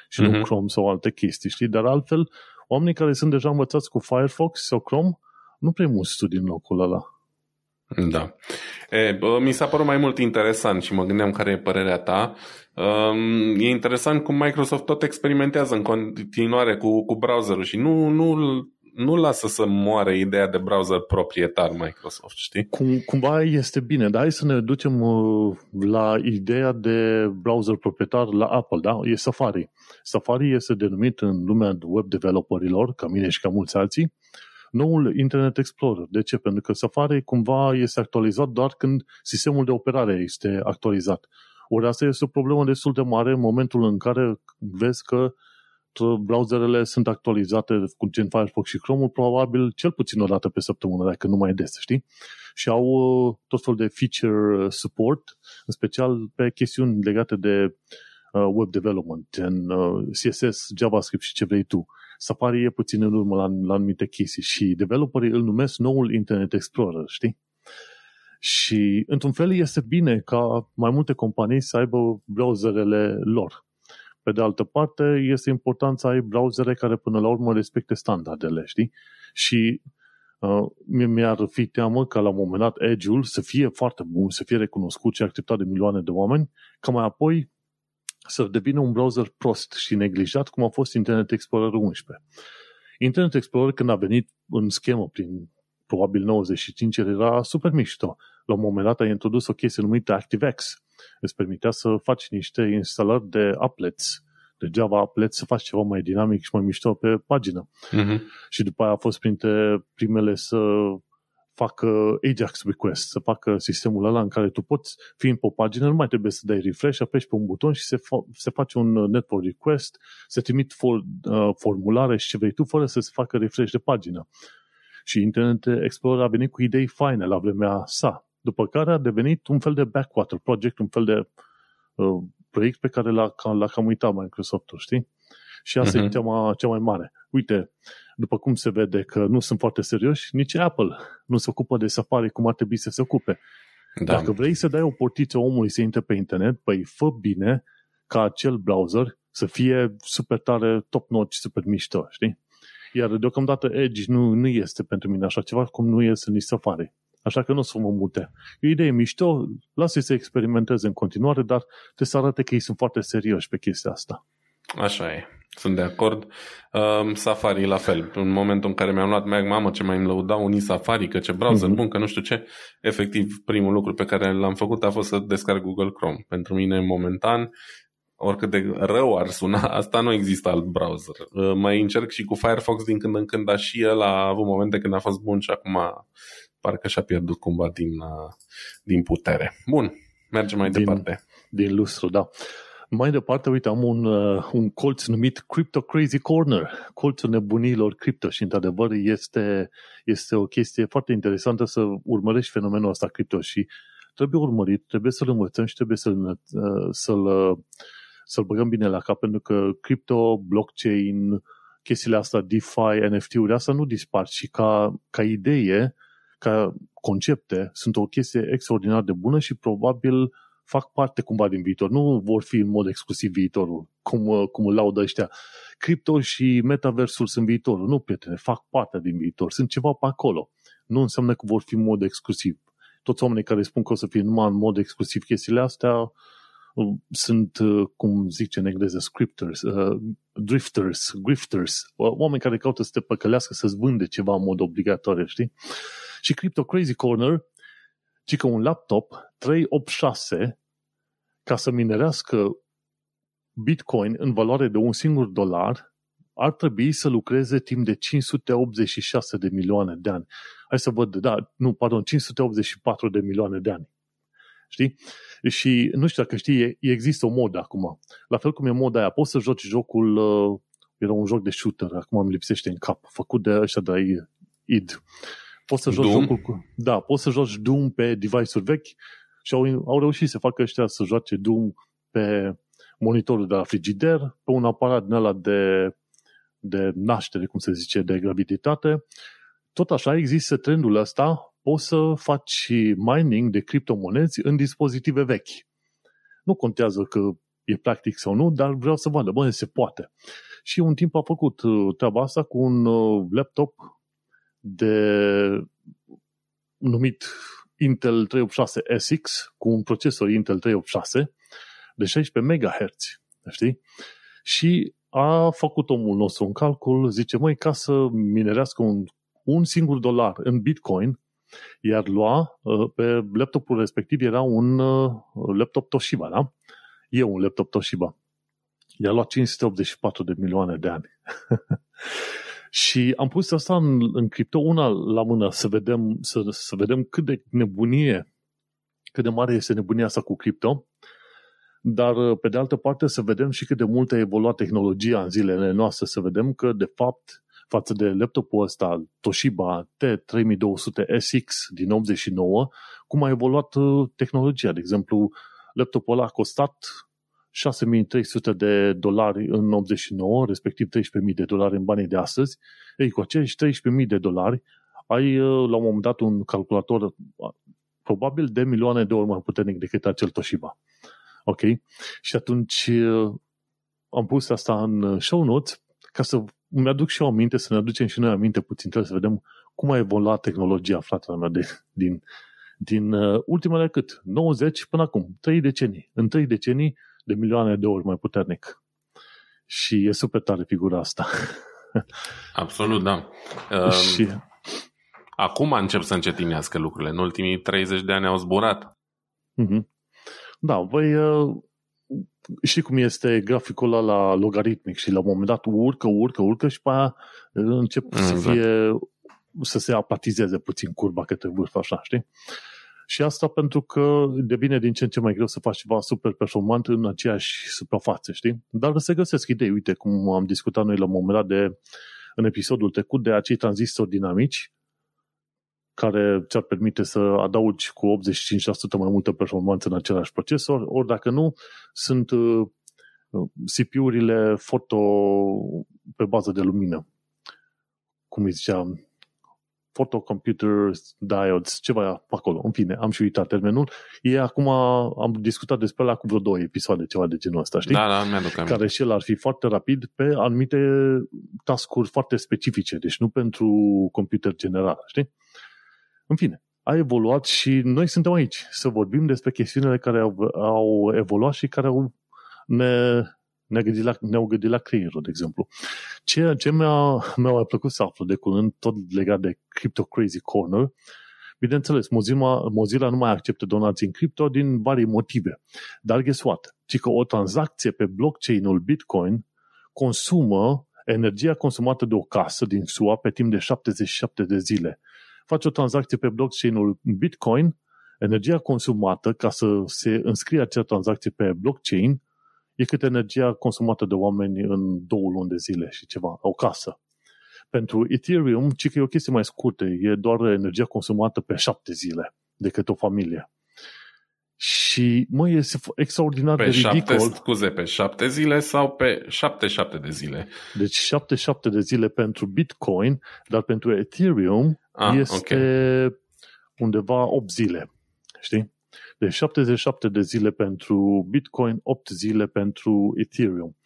și uh-huh. nu mhm. Chrome sau alte chestii, știi? Dar altfel, oamenii care sunt deja învățați cu Firefox sau Chrome nu prea mult studii în locul ăla. Da. E, mi s-a părut mai mult interesant și mă gândeam care e părerea ta. Um, e interesant cum Microsoft tot experimentează în continuare cu, cu browserul și nu, nu, nu lasă să moare ideea de browser proprietar Microsoft, știi? Cum, cumva este bine, dar hai să ne ducem uh, la ideea de browser proprietar la Apple, da? E Safari. Safari este denumit în lumea web developerilor, ca mine și ca mulți alții, noul Internet Explorer. De ce? Pentru că Safari cumva este actualizat doar când sistemul de operare este actualizat. Ori asta este o problemă destul de mare în momentul în care vezi că browserele sunt actualizate cu gen Firefox și Chrome, probabil cel puțin o dată pe săptămână, dacă nu mai des, știi? Și au uh, tot fel de feature support, în special pe chestiuni legate de uh, web development, gen uh, CSS, JavaScript și ce vrei tu. Safari e puțin în urmă la, la anumite chestii și developerii îl numesc noul Internet Explorer, știi? Și, într-un fel, este bine ca mai multe companii să aibă browserele lor. Pe de altă parte, este important să ai browsere care, până la urmă, respecte standardele, știi? Și uh, mi-ar fi teamă ca la un moment dat Edge-ul să fie foarte bun, să fie recunoscut și acceptat de milioane de oameni, ca mai apoi să devină un browser prost și neglijat, cum a fost Internet Explorer 11. Internet Explorer, când a venit în schemă prin probabil 95, era super mișto. La un moment dat a introdus o chestie numită ActiveX. Îți permitea să faci niște instalări de applets, de Java applets, să faci ceva mai dinamic și mai mișto pe pagină. Uh-huh. Și după aia a fost printre primele să facă Ajax request, să facă sistemul ăla în care tu poți, fi pe o pagină, nu mai trebuie să dai refresh, apeși pe un buton și se, fa- se face un network request, se trimit for, uh, formulare și ce vrei tu, fără să se facă refresh de pagină. Și Internet Explorer a venit cu idei faine la vremea sa, după care a devenit un fel de backwater project, un fel de uh, proiect pe care l-a, l-a cam uitat Microsoft-ul, știi? Și asta uh-huh. e cea mai, cea mai mare. Uite, după cum se vede că nu sunt foarte serioși, nici Apple nu se ocupă de Safari cum ar trebui să se ocupe. Da. Dacă vrei să dai o portiță omului să intre pe internet, păi fă bine ca acel browser să fie super tare, top-notch, super mișto, știi? Iar deocamdată Edge nu, nu este pentru mine așa ceva, cum nu este nici Safari. Așa că nu o să mă mute. E o idee mișto, lasă-i să experimenteze în continuare, dar te să arate că ei sunt foarte serioși pe chestia asta. Așa e. Sunt de acord. Um, Safari la fel. În momentul în care mi-am luat Mac, mamă, ce mai îmi lăudau unii Safari, că ce browser mm-hmm. bun, că nu știu ce. Efectiv, primul lucru pe care l-am făcut a fost să descarc Google Chrome. Pentru mine, momentan, oricât de rău ar suna, (laughs) asta nu există alt browser. Uh, mai încerc și cu Firefox din când în când, dar și el a avut momente când a fost bun și acum parcă și-a pierdut cumva din, uh, din putere. Bun, mergem mai din, departe. Din lustru, da. Mai departe, uite, am un, uh, un colț numit Crypto Crazy Corner, colțul nebunilor cripto și, într-adevăr, este, este o chestie foarte interesantă să urmărești fenomenul ăsta cripto și trebuie urmărit, trebuie să-l învățăm și trebuie să-l, uh, să-l, să-l băgăm bine la cap, pentru că cripto, blockchain, chestiile astea, DeFi, NFT-uri, asta nu dispar și ca, ca idee, ca concepte, sunt o chestie extraordinar de bună și probabil fac parte cumva din viitor. Nu vor fi în mod exclusiv viitorul, cum, uh, cum îl laudă ăștia. Cripto și metaversul sunt viitorul. Nu, prietene, fac parte din viitor. Sunt ceva pe acolo. Nu înseamnă că vor fi în mod exclusiv. Toți oamenii care spun că o să fie numai în mod exclusiv chestiile astea uh, sunt, uh, cum zice în engleză, scripters, uh, drifters, grifters, oameni care caută să te păcălească, să-ți vânde ceva în mod obligatoriu, știi? Și Crypto Crazy Corner ci că un laptop 386 ca să minerească Bitcoin în valoare de un singur dolar, ar trebui să lucreze timp de 586 de milioane de ani. Hai să văd, da, nu, pardon, 584 de milioane de ani. Știi? Și nu știu dacă știi, există o modă acum. La fel cum e moda aia, poți să joci jocul, uh, era un joc de shooter, acum îmi lipsește în cap, făcut de ăștia de id. Poți să joci Doom? jocul cu... Da, poți să joci Doom pe device-uri vechi și au, au reușit să facă ăștia să joace Doom pe monitorul de la frigider, pe un aparat din ăla de, de naștere, cum se zice, de graviditate. Tot așa există trendul ăsta, poți să faci mining de criptomonezi în dispozitive vechi. Nu contează că e practic sau nu, dar vreau să vadă, bă, se poate. Și un timp a făcut uh, treaba asta cu un uh, laptop de numit Intel 386 SX cu un procesor Intel 386 de 16 MHz, știi? Și a făcut omul nostru un calcul, zice, măi, ca să minerească un, un singur dolar în Bitcoin, iar lua, pe laptopul respectiv era un laptop Toshiba, da? E un laptop Toshiba. I-a luat 584 de milioane de ani. (laughs) și am pus asta în, în cripto una la mână să vedem, să, să vedem cât de nebunie, cât de mare este nebunia asta cu cripto, dar pe de altă parte să vedem și cât de mult a evoluat tehnologia în zilele noastre, să vedem că de fapt față de laptopul ăsta Toshiba T3200SX din 89, cum a evoluat tehnologia. De exemplu, laptopul ăla a costat 6300 de dolari în 89, respectiv 13.000 de dolari în banii de astăzi. Ei, cu acești 13.000 de dolari ai la un moment dat un calculator probabil de milioane de ori mai puternic decât acel Toshiba. Ok? Și atunci am pus asta în show notes ca să îmi aduc și eu aminte, să ne aducem și noi aminte puțin, trebuie să vedem cum a evoluat tehnologia, fratele meu, de, din, din uh, ultimele cât? 90 până acum, 3 decenii. În 3 decenii, de milioane de ori mai puternic. Și e super tare figura asta. (laughs) Absolut, da. Uh, și... Acum încep să încetinească lucrurile. În ultimii 30 de ani au zburat. Uh-huh. Da, voi uh, știi cum este graficul ăla la logaritmic și la un moment dat urcă, urcă, urcă și pe aia încep exact. să fie să se apatizeze puțin curba către vârf, așa, știi? Și asta pentru că devine din ce în ce mai greu să faci ceva super performant în aceeași suprafață, știi? Dar se găsesc idei, uite cum am discutat noi la un moment dat de, în episodul trecut de acei tranzistori dinamici care ți-ar permite să adaugi cu 85% mai multă performanță în același procesor, ori dacă nu, sunt uh, CPU-urile foto pe bază de lumină. Cum îi ziceam, photocomputer diodes, ceva acolo. În fine, am și uitat termenul. E acum, am discutat despre la cu vreo două episoade, ceva de genul ăsta, știi? Da, da, mi-aduc aminte. Care și el ar fi foarte rapid pe anumite tascuri foarte specifice, deci nu pentru computer general, știi? În fine, a evoluat și noi suntem aici să vorbim despre chestiunile care au, au evoluat și care au ne, ne-au gândit la, ne-au gândit la creierul, de exemplu. Ceea ce mi-a, mi-a plăcut să aflu de curând, tot legat de Crypto Crazy Corner, bineînțeles, Mozilla, Mozilla nu mai acceptă donații în cripto din vari motive. Dar guess what? Ci că o tranzacție pe blockchain-ul Bitcoin consumă energia consumată de o casă din SUA pe timp de 77 de zile faci o tranzacție pe blockchain-ul Bitcoin, energia consumată ca să se înscrie acea tranzacție pe blockchain e cât energia consumată de oameni în două luni de zile și ceva, o casă. Pentru Ethereum, ci că e o chestie mai scurtă, e doar energia consumată pe șapte zile decât o familie. Și, mă, este extraordinar pe de șapte, ridicol. scuze, pe șapte zile sau pe șapte, șapte de zile? Deci șapte, șapte de zile pentru Bitcoin, dar pentru Ethereum Ah, este ok. undeva 8 zile. Știi? Deci 77 de zile pentru Bitcoin, 8 zile pentru Ethereum.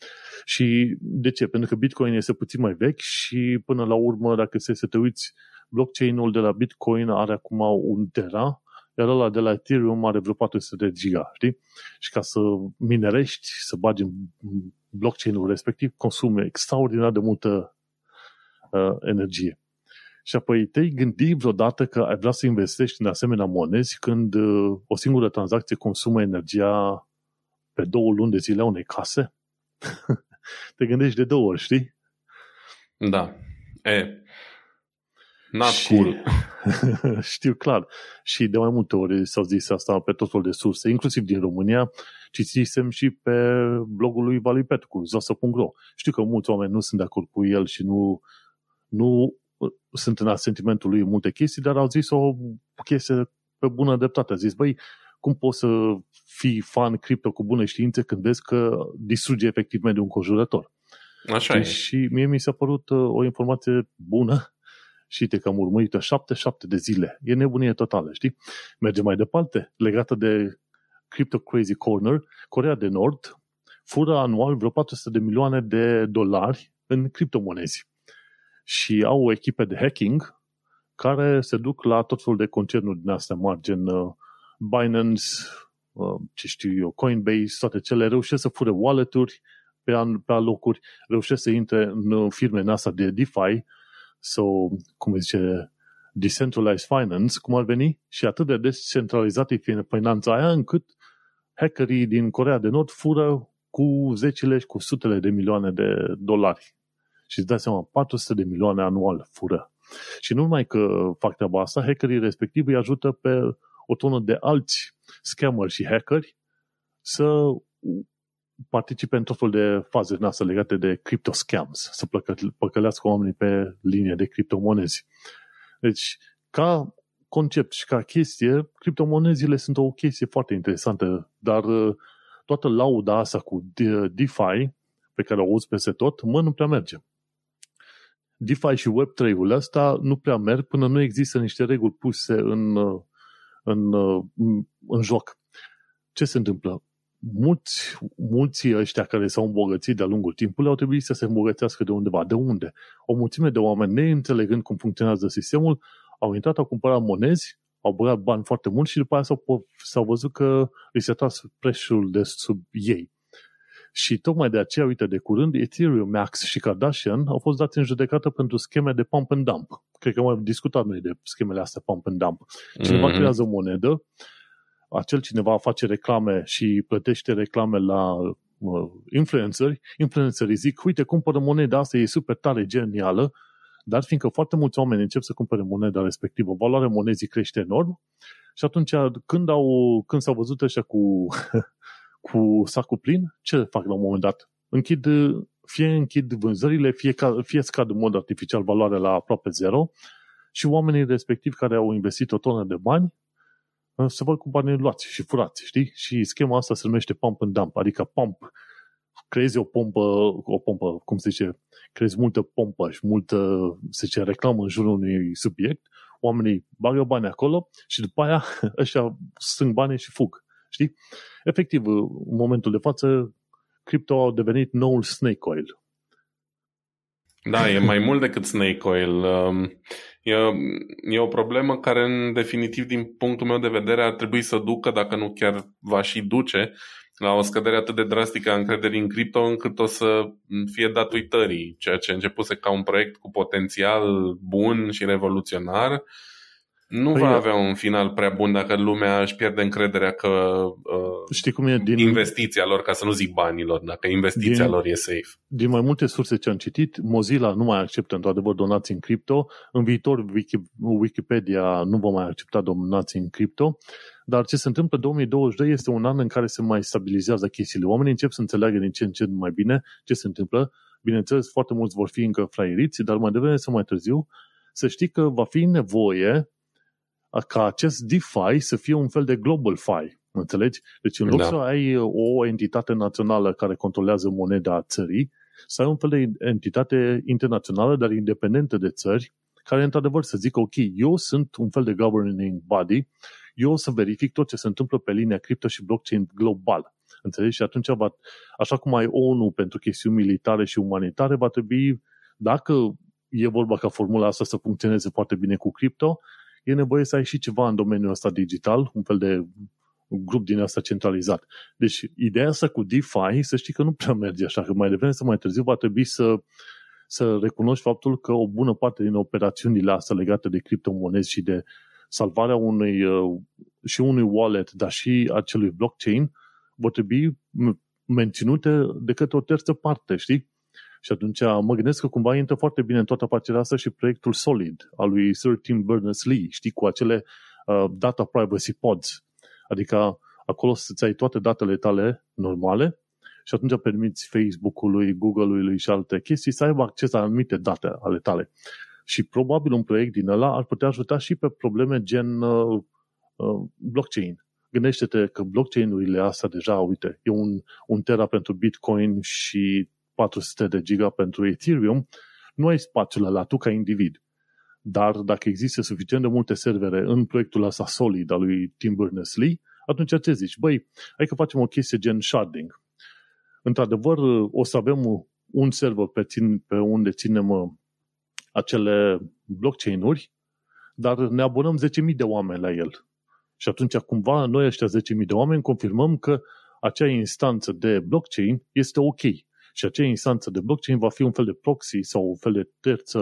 Și de ce? Pentru că Bitcoin este puțin mai vechi și până la urmă, dacă se să te uiți, blockchain-ul de la Bitcoin are acum un tera, iar ăla de la Ethereum are vreo 400 de giga, știi? Și ca să minerești, să bagi în blockchain-ul respectiv, consume extraordinar de multă uh, energie. Și apoi te-ai gândi vreodată că ai vrea să investești în asemenea monezi când uh, o singură tranzacție consumă energia pe două luni de zile a unei case? (laughs) te gândești de două ori, știi? Da. E, not Și- cool. (laughs) Știu clar. Și de mai multe ori s-au zis asta pe tot felul de surse, inclusiv din România, citisem și pe blogul lui Vali Petcu, zosa.ro. Știu că mulți oameni nu sunt de acord cu el și nu, nu sunt în asentimentul lui multe chestii, dar au zis o chestie pe bună dreptate. A zis, băi, cum poți să fii fan cripto cu bună știință când vezi că distruge efectiv mediul înconjurător? Așa e. Și mie mi s-a părut uh, o informație bună și te cam urmărită 7-7 de zile. E nebunie totală, știi? Merge mai departe, legată de Crypto Crazy Corner, Corea de Nord fură anual vreo 400 de milioane de dolari în criptomonezi. Și au echipe de hacking care se duc la tot felul de concernuri din astea mari, gen uh, Binance, uh, ce știu eu, Coinbase, toate cele, reușesc să fure wallet-uri pe, an, pe alocuri, reușesc să intre în firme în asta de DeFi sau, cum zice, decentralized finance, cum ar veni, și atât de descentralizată e finanța aia, încât hackerii din Corea de Nord fură cu zecile și cu sutele de milioane de dolari. Și îți dai seama, 400 de milioane anual fură. Și nu numai că fac treaba asta, hackerii respectivi îi ajută pe o tonă de alți scammer și hackeri să participe în tot fel de faze din astea legate de crypto scams, să păcălească oamenii pe linie de criptomonezi. Deci, ca concept și ca chestie, criptomonezile sunt o chestie foarte interesantă, dar uh, toată lauda asta cu DeFi, pe care o auzi peste tot, mă, nu prea merge. DeFi și Web3-ul ăsta nu prea merg până nu există niște reguli puse în, uh, în, uh, în joc. Ce se întâmplă? mulți, mulți ăștia care s-au îmbogățit de-a lungul timpului au trebuit să se îmbogățească de undeva. De unde? O mulțime de oameni, neînțelegând cum funcționează sistemul, au intrat, au cumpărat monezi, au băgat bani foarte mulți și după aia s-au, s-au văzut că îi se tras prețul de sub ei. Și tocmai de aceea, uite, de curând, Ethereum, Max și Kardashian au fost dați în judecată pentru scheme de pump and dump. Cred că am discutat noi de schemele astea pump and dump. Cineva mm-hmm. creează o monedă, acel cineva face reclame și plătește reclame la uh, influenceri, influencerii zic, uite, cumpără moneda asta, e super tare, genială, dar fiindcă foarte mulți oameni încep să cumpere moneda respectivă, valoarea monezii crește enorm și atunci când, au, când s-au văzut ăștia cu, (laughs) cu sacul plin, ce fac la un moment dat? Închid, fie închid vânzările, fie, ca, fie scad în mod artificial valoarea la aproape zero și oamenii respectivi care au investit o tonă de bani se văd cu banii luați și furați, știi? Și schema asta se numește pump and dump, adică pump. Creezi o pompă, o pompă, cum se zice, creezi multă pompă și multă, se zice, reclamă în jurul unui subiect, oamenii bagă bani acolo și după aia (laughs) ăștia strâng banii și fug. Știi? Efectiv, în momentul de față, cripto a devenit noul snake oil. Da, e mai mult decât snake oil. Um, E, e o problemă care, în definitiv, din punctul meu de vedere, ar trebui să ducă, dacă nu chiar va și duce, la o scădere atât de drastică a încrederii în cripto, încât o să fie dat uitării, ceea ce începuse ca un proiect cu potențial bun și revoluționar, nu păi va avea un final prea bun dacă lumea își pierde încrederea că uh, Știi cum e din... investiția lor, ca să nu zic banilor, dacă investiția din, lor e safe. Din mai multe surse ce am citit, Mozilla nu mai acceptă într-adevăr donații în cripto, în viitor Wikipedia nu va mai accepta donații în cripto, dar ce se întâmplă 2022 este un an în care se mai stabilizează chestiile. Oamenii încep să înțeleagă din ce în ce mai bine ce se întâmplă. Bineînțeles, foarte mulți vor fi încă fraieriți, dar mai devreme sau mai târziu să știi că va fi nevoie ca acest DeFi să fie un fel de global fi. Înțelegi? Deci în loc da. să ai o entitate națională care controlează moneda țării, să ai un fel de entitate internațională, dar independentă de țări, care într-adevăr să zică, ok, eu sunt un fel de governing body, eu o să verific tot ce se întâmplă pe linia cripto și blockchain global. Înțelegi? Și atunci, va, așa cum ai ONU pentru chestiuni militare și umanitare, va trebui, dacă e vorba ca formula asta să funcționeze foarte bine cu cripto, e nevoie să ai și ceva în domeniul ăsta digital, un fel de grup din asta centralizat. Deci, ideea asta cu DeFi, să știi că nu prea merge așa, că mai devreme sau mai târziu va trebui să, să recunoști faptul că o bună parte din operațiunile astea legate de criptomonezi și de salvarea unui uh, și unui wallet, dar și acelui blockchain, vor trebui menținute de către o terță parte, știi? Și atunci mă gândesc că cumva intră foarte bine în toată afacerea asta și proiectul Solid al lui Sir Tim Berners-Lee, știi, cu acele uh, data privacy pods. Adică acolo să-ți ai toate datele tale normale și atunci permiți Facebook-ului, Google-ului și alte chestii să aibă acces la anumite date ale tale. Și probabil un proiect din ăla ar putea ajuta și pe probleme gen uh, uh, blockchain. Gândește-te că blockchain-urile astea deja, uite, e un, un tera pentru Bitcoin și 400 de giga pentru Ethereum, nu ai spațiul ăla tu ca individ. Dar dacă există suficient de multe servere în proiectul ăsta solid al lui Tim Berners-Lee, atunci ce zici? Băi, hai că facem o chestie gen sharding. Într-adevăr, o să avem un server pe, țin, pe unde ținem uh, acele blockchain-uri, dar ne abonăm 10.000 de oameni la el. Și atunci, cumva, noi ăștia 10.000 de oameni confirmăm că acea instanță de blockchain este ok. Și acea instanță de blockchain va fi un fel de proxy sau un fel de terță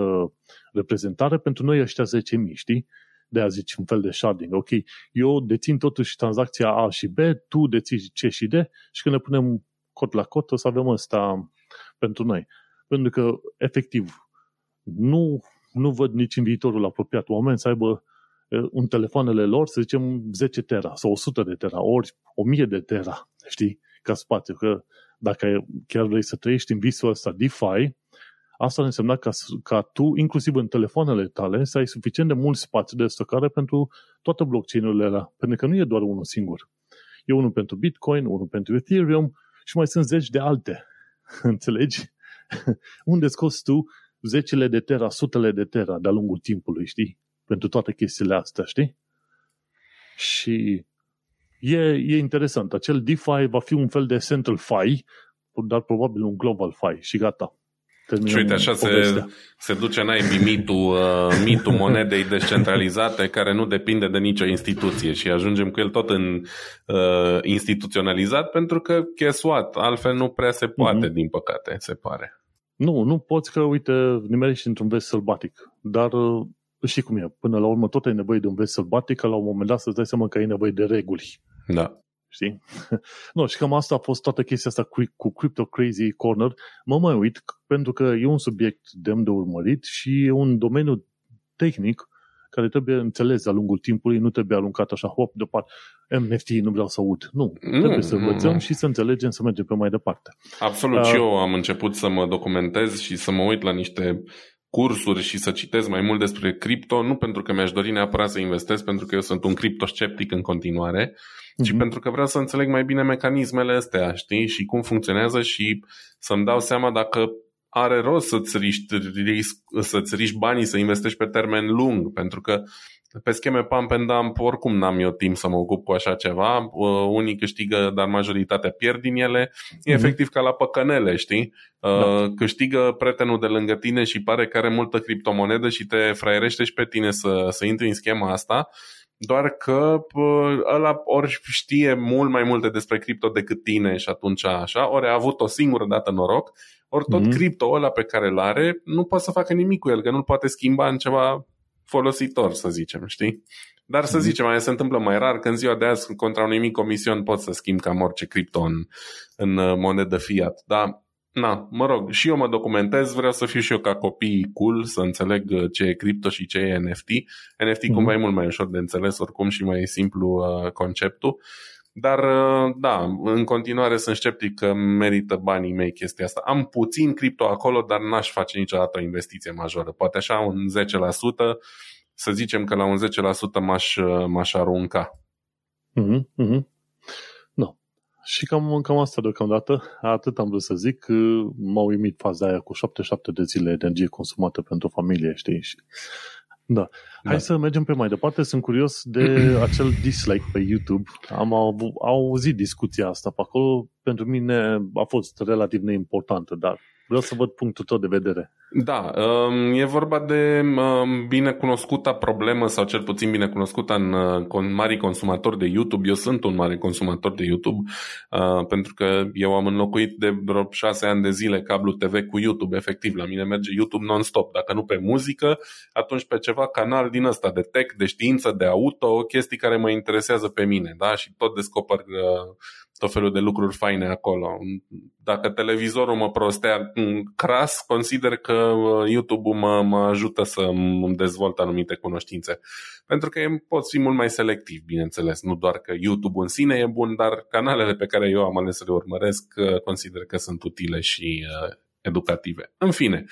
reprezentare pentru noi ăștia 10.000, știi? De a zice un fel de sharding. Ok, eu dețin totuși tranzacția A și B, tu deții C și D și când ne punem cot la cot o să avem ăsta pentru noi. Pentru că, efectiv, nu, nu văd nici în viitorul apropiat oameni să aibă în telefoanele lor, să zicem, 10 tera sau 100 de tera, ori 1000 de tera, știi, ca spațiu. Că dacă chiar vrei să trăiești în visul ăsta DeFi, asta ar însemna ca, ca tu, inclusiv în telefoanele tale, să ai suficient de mult spațiu de stocare pentru toate blockchain-urile alea. Pentru că nu e doar unul singur. E unul pentru Bitcoin, unul pentru Ethereum și mai sunt zeci de alte. (laughs) Înțelegi? (laughs) Unde scoți tu zecile de tera, sutele de tera de-a lungul timpului, știi? Pentru toate chestiile astea, știi? Și e, e interesant. Acel DeFi va fi un fel de central fi, dar probabil un global fi și gata. și uite, așa se, se duce naibii mitul, uh, mitul monedei descentralizate care nu depinde de nicio instituție și ajungem cu el tot în uh, instituționalizat pentru că, guess what, altfel nu prea se poate, mm-hmm. din păcate, se pare. Nu, nu poți că, uite, nimerești într-un vest sălbatic, dar uh, știi cum e, până la urmă tot ai nevoie de un vest sălbatic, că la un moment dat să-ți dai seama că ai nevoie de reguli. Da. Știi? (laughs) nu, și cam asta a fost toată chestia asta cu, cu Crypto Crazy Corner. Mă mai uit pentru că e un subiect demn de urmărit și e un domeniu tehnic care trebuie înțeles de-a lungul timpului, nu trebuie aruncat așa, hop, deoparte, NFT, nu vreau să aud. Nu, nu trebuie să învățăm nu. și să înțelegem să mergem pe mai departe. Absolut, uh, și eu am început să mă documentez și să mă uit la niște cursuri și să citesc mai mult despre cripto, nu pentru că mi-aș dori neapărat să investesc, pentru că eu sunt un criptosceptic în continuare, mm-hmm. ci mhm. pentru că vreau să înțeleg mai bine mecanismele astea, știi, și cum funcționează și să-mi dau seama dacă are rost să-ți riști, să-ți riști banii să investești pe termen lung, pentru că pe scheme pump and dump oricum n-am eu timp să mă ocup cu așa ceva. Uh, unii câștigă, dar majoritatea pierd din ele. E mm-hmm. efectiv ca la păcănele, știi? Uh, da. Câștigă prietenul de lângă tine și pare că are multă criptomonedă și te fraierește și pe tine să, să intri în schema asta doar că ăla ori știe mult mai multe despre cripto decât tine și atunci așa, ori a avut o singură dată noroc, ori tot mm-hmm. cripto ăla pe care îl are nu poate să facă nimic cu el, că nu-l poate schimba în ceva folositor, să zicem, știi? Dar să mhm. zicem, mai se întâmplă mai rar că în ziua de azi, contra unui mic comision, poți să schimbi cam orice cripto în, în uh, monedă fiat. Dar, na, mă rog, și eu mă documentez, vreau să fiu și eu ca copii cool, să înțeleg uh, ce e cripto și ce e NFT. NFT mm-hmm. cumva e mult mai ușor de înțeles oricum și mai simplu uh, conceptul. Dar, uh, da, în continuare sunt sceptic că merită banii mei chestia asta. Am puțin cripto acolo, dar n-aș face niciodată o investiție majoră. Poate așa un 10%, să zicem că la un 10% m-aș, uh, m-aș arunca. Mm-hmm, mm-hmm. No. Și cam, cam asta deocamdată. Atât am vrut să zic. M-a uimit faza aia cu 77 de zile energie consumată pentru familie, știi? Și da. Hai da. să mergem pe mai departe. Sunt curios de (clears throat) acel dislike pe YouTube. Am auzit discuția asta pe acolo. Pentru mine a fost relativ neimportantă, dar vreau să văd punctul tău de vedere. Da, um, e vorba de um, binecunoscuta problemă sau cel puțin binecunoscută în uh, mari consumatori de YouTube. Eu sunt un mare consumator de YouTube uh, pentru că eu am înlocuit de vreo șase ani de zile cablu TV cu YouTube. Efectiv, la mine merge YouTube non-stop. Dacă nu pe muzică, atunci pe ceva canal din ăsta de tech, de știință, de auto, chestii care mă interesează pe mine. Da? Și tot descoper uh, tot felul de lucruri faine acolo. Dacă televizorul mă prostea cras, consider că uh, YouTube-ul mă, mă ajută să îmi dezvolt anumite cunoștințe. Pentru că pot fi mult mai selectiv, bineînțeles. Nu doar că YouTube în sine e bun, dar canalele pe care eu am ales să le urmăresc uh, consider că sunt utile și uh, educative. În fine,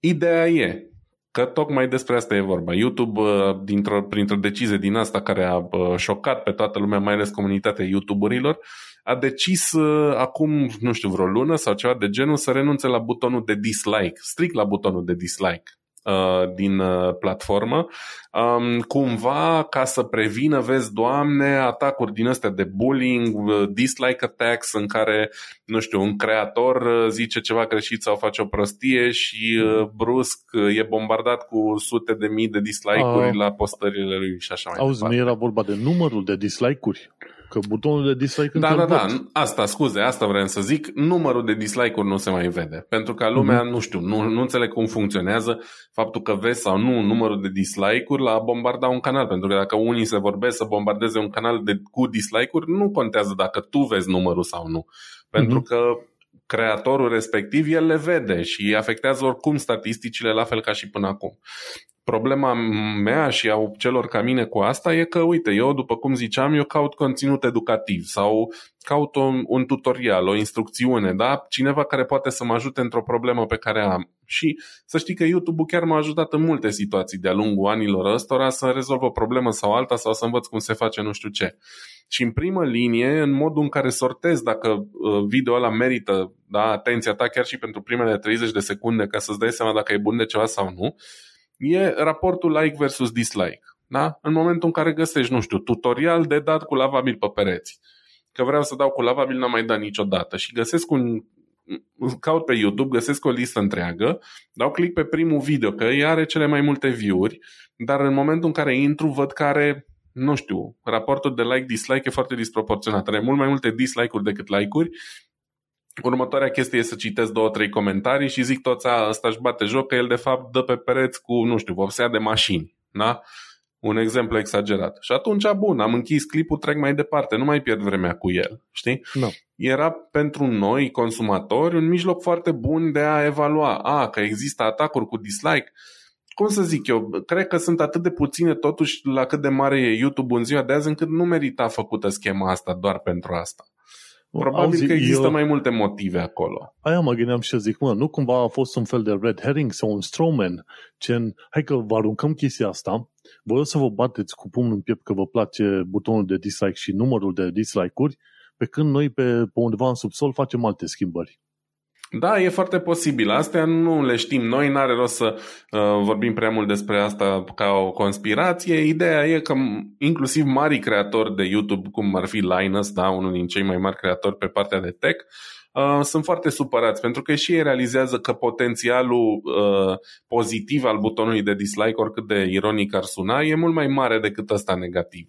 ideea e, Că tocmai despre asta e vorba. YouTube, uh, dintr-o, printr-o decizie din asta care a uh, șocat pe toată lumea, mai ales comunitatea YouTuberilor, a decis uh, acum, nu știu, vreo lună sau ceva de genul să renunțe la butonul de dislike, strict la butonul de dislike. Uh, din uh, platformă, um, cumva ca să prevină, vezi, Doamne, atacuri din astea de bullying, uh, dislike attacks în care, nu știu, un creator zice ceva greșit sau face o prostie și brusc e bombardat cu sute de mii de dislike-uri uh, la postările lui și așa mai Auzi, departe. nu era vorba de numărul de dislike-uri? Că butonul de dislike Da, da, da. Asta, scuze, asta vreau să zic. Numărul de dislike-uri nu se mai vede. Pentru că lumea, mm-hmm. nu știu, nu, nu înțeleg cum funcționează faptul că vezi sau nu numărul de dislike-uri la a bombarda un canal. Pentru că dacă unii se vorbesc să bombardeze un canal de, cu dislike-uri, nu contează dacă tu vezi numărul sau nu. Pentru mm-hmm. că creatorul respectiv, el le vede și afectează oricum statisticile la fel ca și până acum. Problema mea și a celor ca mine cu asta e că, uite, eu, după cum ziceam, eu caut conținut educativ sau caut un, un tutorial, o instrucțiune, da? Cineva care poate să mă ajute într-o problemă pe care am. Și să știi că YouTube-ul chiar m-a ajutat în multe situații de-a lungul anilor ăstora să rezolv o problemă sau alta sau să învăț cum se face nu știu ce. Și în primă linie, în modul în care sortez dacă uh, video ăla merită da, atenția ta chiar și pentru primele 30 de secunde ca să-ți dai seama dacă e bun de ceva sau nu, e raportul like versus dislike. Da? În momentul în care găsești, nu știu, tutorial de dat cu lavabil pe pereți. Că vreau să dau cu lavabil, n-am mai dat niciodată. Și găsesc un caut pe YouTube, găsesc o listă întreagă, dau click pe primul video, că ea are cele mai multe view-uri, dar în momentul în care intru, văd că are, nu știu, raportul de like-dislike e foarte disproporționat. Are mult mai multe dislike-uri decât like-uri Următoarea chestie e să citesc două, trei comentarii și zic toți, a, ăsta își bate joc, că el de fapt dă pe pereți cu, nu știu, vopsea de mașini. Da? Un exemplu exagerat. Și atunci, bun, am închis clipul, trec mai departe, nu mai pierd vremea cu el. Știi? No. Era pentru noi, consumatori, un mijloc foarte bun de a evalua. A, că există atacuri cu dislike. Cum să zic eu, cred că sunt atât de puține totuși la cât de mare e YouTube în ziua de azi încât nu merita făcută schema asta doar pentru asta. Probabil Auzi, că există eu... mai multe motive acolo. Aia mă gândeam și zic, mă, nu cumva a fost un fel de red herring sau un strawman, gen, hai că vă aruncăm chestia asta, voi să vă bateți cu pumnul în piept că vă place butonul de dislike și numărul de dislike-uri, pe când noi pe, pe undeva în subsol facem alte schimbări. Da, e foarte posibil. Astea nu le știm noi, n-are rost să uh, vorbim prea mult despre asta ca o conspirație. Ideea e că inclusiv mari creatori de YouTube, cum ar fi Linus, da, unul din cei mai mari creatori pe partea de tech, uh, sunt foarte supărați pentru că și ei realizează că potențialul uh, pozitiv al butonului de dislike, oricât de ironic ar suna, e mult mai mare decât ăsta negativ.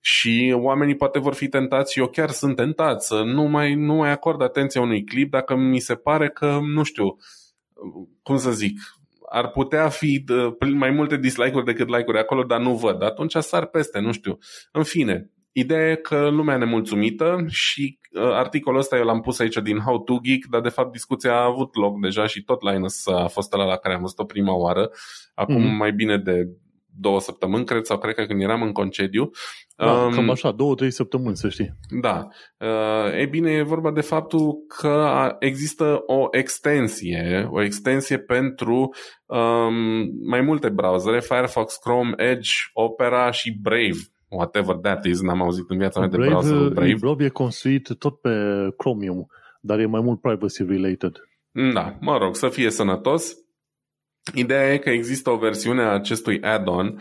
Și oamenii poate vor fi tentați și eu chiar sunt tentat să nu mai, nu mai acord atenția unui clip dacă mi se pare că, nu știu, cum să zic, ar putea fi mai multe dislike-uri decât like-uri acolo, dar nu văd. Atunci sar peste, nu știu. În fine, Ideea e că lumea e nemulțumită și uh, articolul ăsta eu l-am pus aici din How to Geek, dar de fapt discuția a avut loc deja și tot Linus a fost ăla la care am văzut-o prima oară, acum mm-hmm. mai bine de două săptămâni, cred, sau cred că când eram în concediu. Da, um, cam așa, două, trei săptămâni, să știi. Da. Uh, e bine, e vorba de faptul că există o extensie, o extensie pentru um, mai multe browsere, Firefox, Chrome, Edge, Opera și Brave whatever that is, n-am auzit în viața mea de browserul Brave. Brave e construit tot pe Chromium, dar e mai mult privacy related. Da, mă rog, să fie sănătos. Ideea e că există o versiune a acestui add-on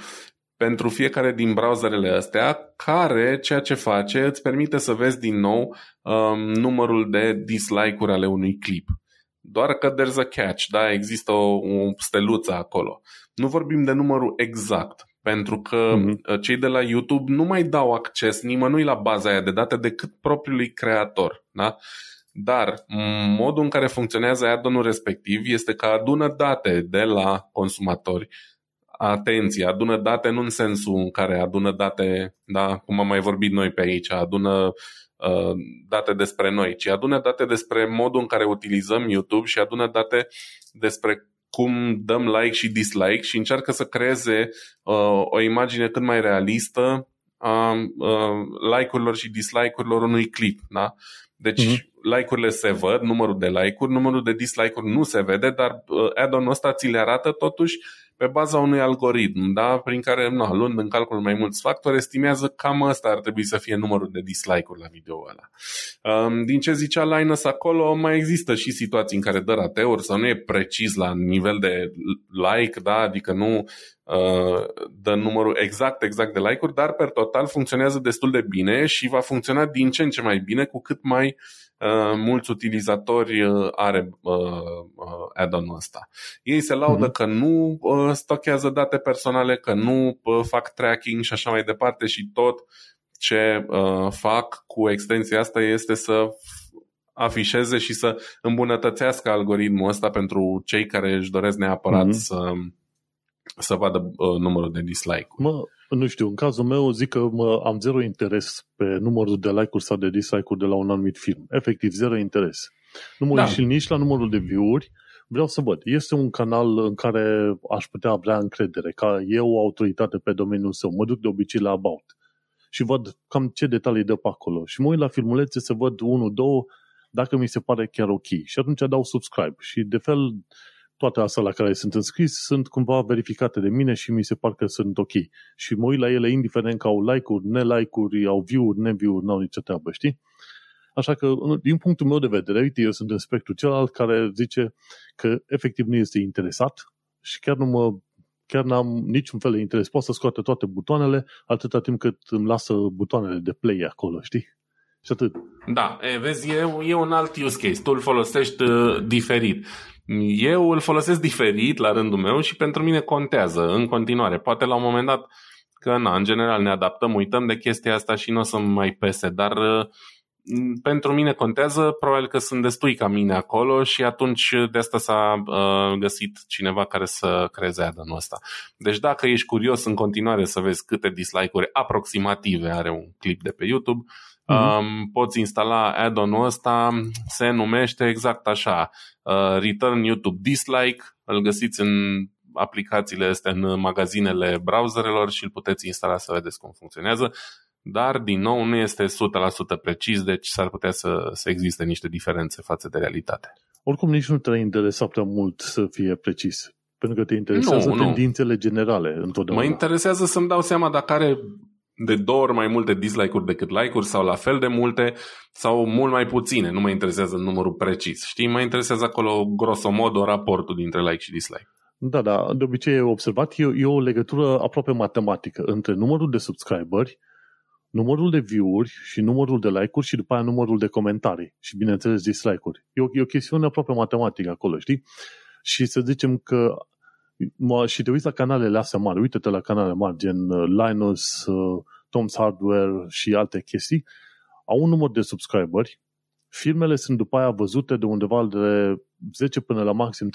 pentru fiecare din browserele astea, care ceea ce face îți permite să vezi din nou um, numărul de dislike-uri ale unui clip. Doar că there's a catch, da, există o, o steluță acolo. Nu vorbim de numărul exact, pentru că uh-huh. cei de la YouTube nu mai dau acces nimănui la baza aia de date decât propriului creator. Da? Dar modul în care funcționează add respectiv este că adună date de la consumatori, atenție, adună date nu în sensul în care adună date, da, cum am mai vorbit noi pe aici, adună uh, date despre noi, ci adună date despre modul în care utilizăm YouTube și adună date despre cum dăm like și dislike și încearcă să creeze uh, o imagine cât mai realistă a uh, like-urilor și dislike-urilor unui clip. Da? Deci mm-hmm. Like-urile se văd, numărul de like-uri, numărul de dislike-uri nu se vede, dar uh, add-on-ul ăsta ți le arată totuși pe baza unui algoritm, da? prin care, na, luând în calcul mai mulți factori, estimează cam ăsta ar trebui să fie numărul de dislike-uri la video ăla. Um, din ce zicea Linus acolo, mai există și situații în care dă rateuri sau nu e precis la nivel de like, da? adică nu uh, dă numărul exact, exact de like-uri, dar per total funcționează destul de bine și va funcționa din ce în ce mai bine cu cât mai uh, mulți utilizatori uh, are uh, uh, add-on-ul ăsta. Ei se laudă uh-huh. că nu uh, stochează date personale, că nu uh, fac tracking și așa mai departe și tot ce uh, fac cu extensia asta este să afișeze și să îmbunătățească algoritmul ăsta pentru cei care își doresc neapărat uh-huh. să să vadă uh, numărul de dislike Mă, nu știu, în cazul meu zic că mă, am zero interes pe numărul de like-uri sau de dislike-uri de la un anumit film. Efectiv, zero interes. Nu mă da. și nici la numărul de view-uri. Vreau să văd. Este un canal în care aș putea avea încredere, ca eu o autoritate pe domeniul său. Mă duc de obicei la About și văd cam ce detalii dă pe acolo. Și mă uit la filmulețe să văd unul, două, dacă mi se pare chiar ok. Și atunci dau subscribe. Și de fel, toate astea la care sunt înscris sunt cumva verificate de mine și mi se par că sunt ok. Și mă uit la ele indiferent că au like-uri, ne-like-uri, au view-uri, ne-view-uri, n-au nicio treabă, știi? Așa că, din punctul meu de vedere, uite, eu sunt în spectru celălalt care zice că efectiv nu este interesat și chiar nu mă chiar n-am niciun fel de interes. Poate să scoate toate butoanele atâta timp cât îmi lasă butoanele de play acolo, știi? Și atât. Da, e, vezi, e, e un alt use case. Tu îl folosești uh, diferit. Eu îl folosesc diferit la rândul meu și pentru mine contează în continuare. Poate la un moment dat că, na, în general ne adaptăm, uităm de chestia asta și nu o să mai pese, dar uh, pentru mine contează, probabil că sunt destui ca mine acolo și atunci de asta s-a uh, găsit cineva care să creeze add ăsta. Deci dacă ești curios în continuare să vezi câte dislike-uri aproximative are un clip de pe YouTube, Uh-huh. Um, poți instala add-on-ul ăsta, se numește exact așa, uh, Return YouTube Dislike, îl găsiți în aplicațiile astea, în magazinele browserelor și îl puteți instala să vedeți cum funcționează, dar din nou nu este 100% precis, deci s-ar putea să, să existe niște diferențe față de realitate. Oricum nici nu te interesa prea mult să fie precis, pentru că te interesează nu, tendințele nu. generale întotdeauna. Mă interesează să-mi dau seama dacă are de două ori mai multe dislike-uri decât like-uri sau la fel de multe sau mult mai puține. Nu mă interesează numărul precis. Știi, mă interesează acolo grosomodo raportul dintre like și dislike. Da, da, de obicei e observat, e, e o legătură aproape matematică între numărul de subscriberi, numărul de view-uri și numărul de like-uri și după aia numărul de comentarii și bineînțeles dislike-uri. E o, e o chestiune aproape matematică acolo, știi? Și să zicem că mă, și te uiți la canalele astea mari, uite-te la canale mari, gen uh, Linus, uh, Tom's Hardware și alte chestii, au un număr de subscriberi, filmele sunt după aia văzute de undeva de 10 până la maxim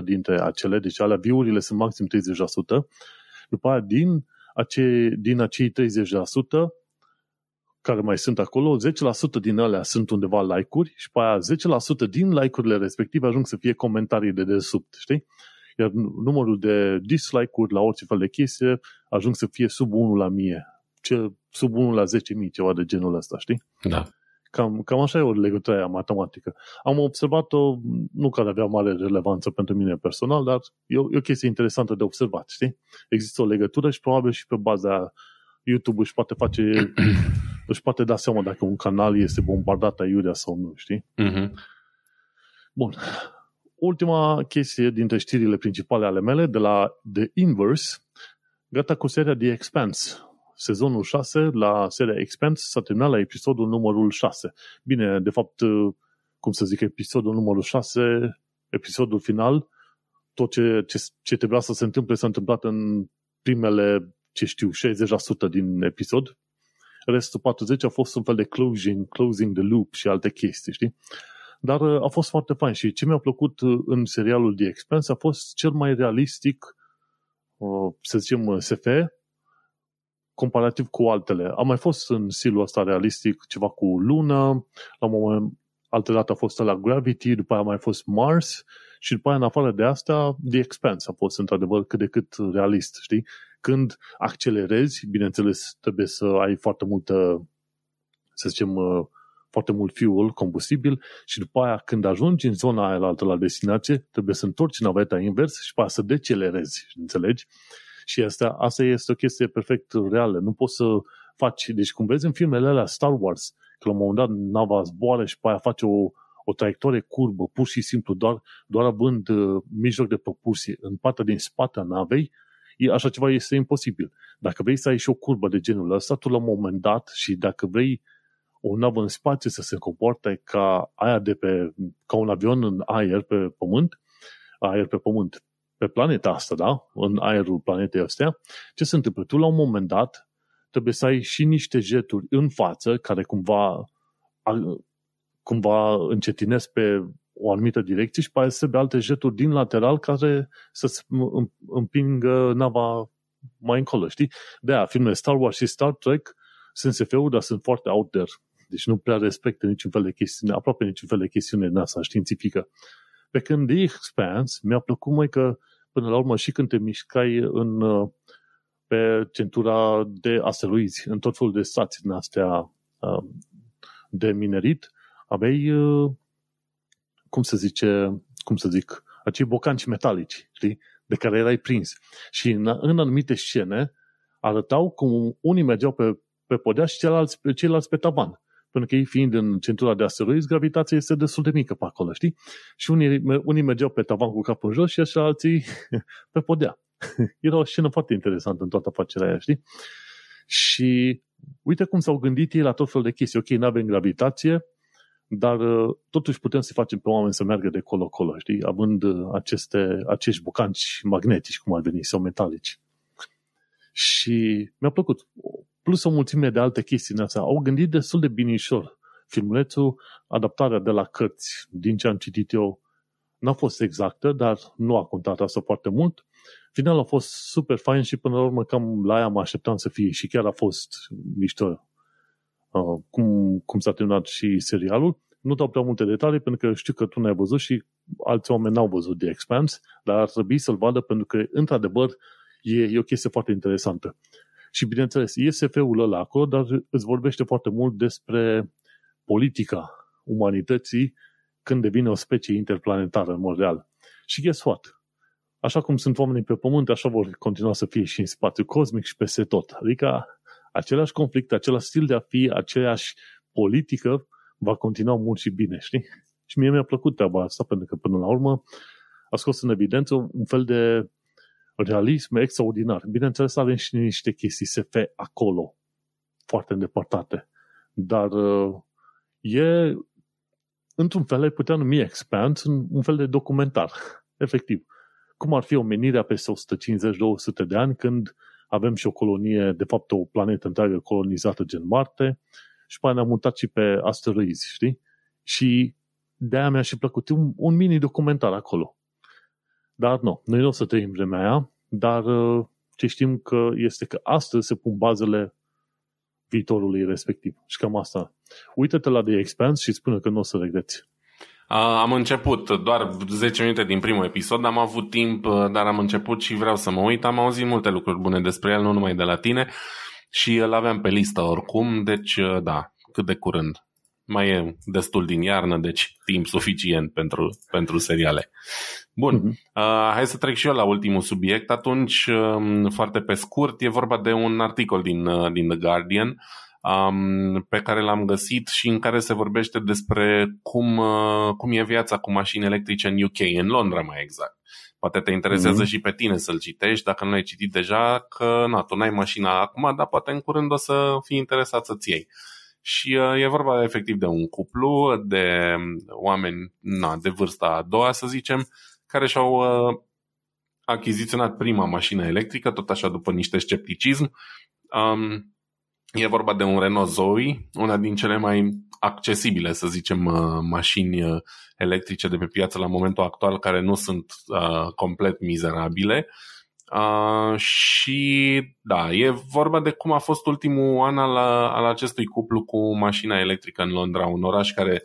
30% dintre acele, deci alea view-urile sunt maxim 30%, după aia din, ace, din acei 30% care mai sunt acolo, 10% din alea sunt undeva like-uri și pe aia 10% din like-urile respective ajung să fie comentarii de desubt, știi? Iar numărul de dislike-uri la orice fel de chestie ajung să fie sub 1 la 1000, ce, sub 1 la 10.000, ceva de genul ăsta, știi? Da. Cam, cam așa e o legătură aia matematică. Am observat-o, nu care avea mare relevanță pentru mine personal, dar e o, e o chestie interesantă de observat, știi? Există o legătură și probabil și pe baza YouTube își poate face, (clears throat) își poate da seama dacă un canal este bombardat aiurea sau nu, știi? Uh-huh. Bun ultima chestie dintre știrile principale ale mele, de la The Inverse, gata cu seria The Expanse. Sezonul 6 la seria Expanse s-a terminat la episodul numărul 6. Bine, de fapt, cum să zic, episodul numărul 6, episodul final, tot ce, ce, ce trebuia să se întâmple s-a întâmplat în primele, ce știu, 60% din episod. Restul 40 a fost un fel de closing, closing the loop și alte chestii, știi? Dar uh, a fost foarte fain și ce mi-a plăcut uh, în serialul The Expanse a fost cel mai realistic să zicem, SF, comparativ cu altele. A mai fost în stilul ăsta realistic ceva cu Luna, la un moment altă dată a fost la Gravity, după aia a mai fost Mars și după aia, în afară de asta, The Expanse a fost într-adevăr cât de cât realist, știi? Când accelerezi, bineînțeles, trebuie să ai foarte multă, să zicem, uh, foarte mult fuel, combustibil și după aia când ajungi în zona aia la altă la destinație, trebuie să întorci naveta invers și după aia să decelerezi, înțelegi? Și asta, asta este o chestie perfect reală. Nu poți să faci, deci cum vezi în filmele alea Star Wars, că la un moment dat nava zboară și pe aia face o, o traiectorie curbă, pur și simplu, doar, doar având uh, mijloc de propulsie în partea din spate a navei, e, așa ceva este imposibil. Dacă vrei să ai și o curbă de genul ăsta, tu la un moment dat și dacă vrei o navă în spațiu să se comporte ca aia de pe, ca un avion în aer pe pământ, aer pe pământ, pe planeta asta, da? În aerul planetei astea, ce se întâmplă? Tu la un moment dat trebuie să ai și niște jeturi în față care cumva cumva încetinesc pe o anumită direcție și pe să alte jeturi din lateral care să împingă nava mai încolo, știi? De aia, filmele Star Wars și Star Trek sunt SF-uri, dar sunt foarte out there. Deci nu prea respectă niciun fel de chestiune, aproape niciun fel de chestiune din asta științifică. Pe când The Expanse mi-a plăcut mai că până la urmă și când te mișcai în, pe centura de asteroizi, în tot felul de stații din astea de minerit, aveai, cum să zice, cum să zic, acei bocanci metalici, știi? De care erai prins. Și în, în anumite scene arătau cum unii mergeau pe, pe podea și ceilalți, ceilalți pe tavan. Pentru că ei fiind în centura de asteroizi, gravitația este destul de mică pe acolo, știi? Și unii, unii mergeau pe tavan cu capul în jos și așa alții (laughs) pe podea. (laughs) Era o scenă foarte interesantă în toată afacerea aia, știi? Și uite cum s-au gândit ei la tot felul de chestii. Ok, nu avem gravitație, dar uh, totuși putem să facem pe oameni să meargă de colo-colo, știi? Având uh, aceste, acești bucanci magnetici, cum ar veni, sau metalici. Și mi-a plăcut. Plus o mulțime de alte chestii în asta. Au gândit destul de binișor. Filmulețul, adaptarea de la cărți, din ce am citit eu, n-a fost exactă, dar nu a contat asta foarte mult. Finalul a fost super fain și până la urmă cam la aia mă așteptam să fie și chiar a fost mișto uh, cum, cum s-a terminat și serialul. Nu dau prea multe detalii pentru că știu că tu n-ai văzut și alți oameni n-au văzut The Expanse, dar ar trebui să-l vadă pentru că, într-adevăr, e, e o chestie foarte interesantă. Și, bineînțeles, e SF-ul ăla acolo, dar îți vorbește foarte mult despre politica umanității când devine o specie interplanetară în mod real. Și guess what? Așa cum sunt oamenii pe Pământ, așa vor continua să fie și în spațiu cosmic și peste tot. Adică același conflict, același stil de a fi, aceeași politică va continua mult și bine, știi? Și mie mi-a plăcut treaba asta, pentru că până la urmă a scos în evidență un fel de realism extraordinar. Bineînțeles, avem și niște chestii SF acolo, foarte îndepărtate. Dar uh, e, într-un fel, ai putea numi Expand un fel de documentar, (laughs) efectiv. Cum ar fi omenirea peste 150-200 de ani când avem și o colonie, de fapt o planetă întreagă colonizată gen Marte și pe ne-am mutat și pe asteroizi, știi? Și de-aia mi-a și plăcut un, un mini documentar acolo. Dar nu, noi nu o să trăim vremea aia, dar uh, ce știm că este că astăzi se pun bazele viitorului respectiv. Și cam asta. Uită-te la The Expanse și spune că nu o să regreți. Am început doar 10 minute din primul episod, am avut timp, uh, dar am început și vreau să mă uit. Am auzit multe lucruri bune despre el, nu numai de la tine și îl aveam pe listă oricum, deci uh, da, cât de curând. Mai e destul din iarnă, deci timp suficient pentru, pentru seriale. Bun, uh-huh. uh, hai să trec și eu la ultimul subiect. Atunci, uh, foarte pe scurt, e vorba de un articol din, uh, din The Guardian um, pe care l-am găsit și în care se vorbește despre cum, uh, cum e viața cu mașini electrice în UK, în Londra mai exact. Poate te interesează mm-hmm. și pe tine să-l citești, dacă nu l-ai citit deja, că na, tu n-ai mașina acum, dar poate în curând o să fii interesat să-ți iei. Și uh, e vorba efectiv de un cuplu de oameni na, de vârsta a doua, să zicem, care și-au uh, achiziționat prima mașină electrică, tot așa după niște scepticism. Um, e vorba de un Renault Zoe, una din cele mai accesibile, să zicem, uh, mașini uh, electrice de pe piață la momentul actual, care nu sunt uh, complet mizerabile. Uh, și da, e vorba de cum a fost ultimul an al, al acestui cuplu cu mașina electrică în Londra, un oraș care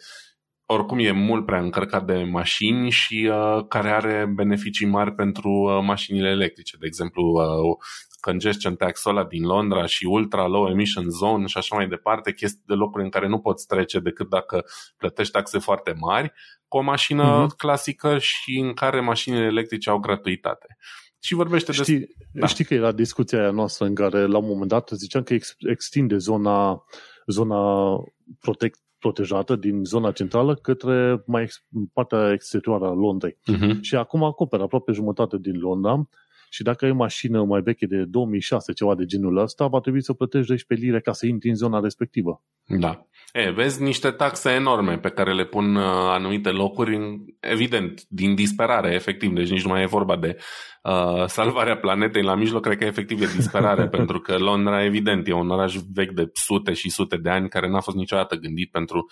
oricum e mult prea încărcat de mașini și uh, care are beneficii mari pentru uh, mașinile electrice. De exemplu, uh, congestion tax-ul ăla din Londra și ultra low emission zone și așa mai departe, chestii de locuri în care nu poți trece decât dacă plătești taxe foarte mari, cu o mașină uh-huh. clasică și în care mașinile electrice au gratuitate. Și vorbește știi, despre... Da. Știi că era discuția aia noastră în care la un moment dat ziceam că ex, extinde zona, zona protect, protejată din zona centrală către mai ex, partea exterioară a Londrei. Uh-huh. Și acum acoperă aproape jumătate din Londra și dacă ai o mașină mai veche de 2006, ceva de genul ăsta, va trebui să plătești 12 lire ca să intri în zona respectivă. Da. E, vezi niște taxe enorme pe care le pun uh, anumite locuri, evident, din disperare, efectiv, deci nici nu mai e vorba de uh, salvarea planetei la mijloc, cred că efectiv e disperare, (laughs) pentru că Londra, evident, e un oraș vechi de sute și sute de ani care n-a fost niciodată gândit pentru uh,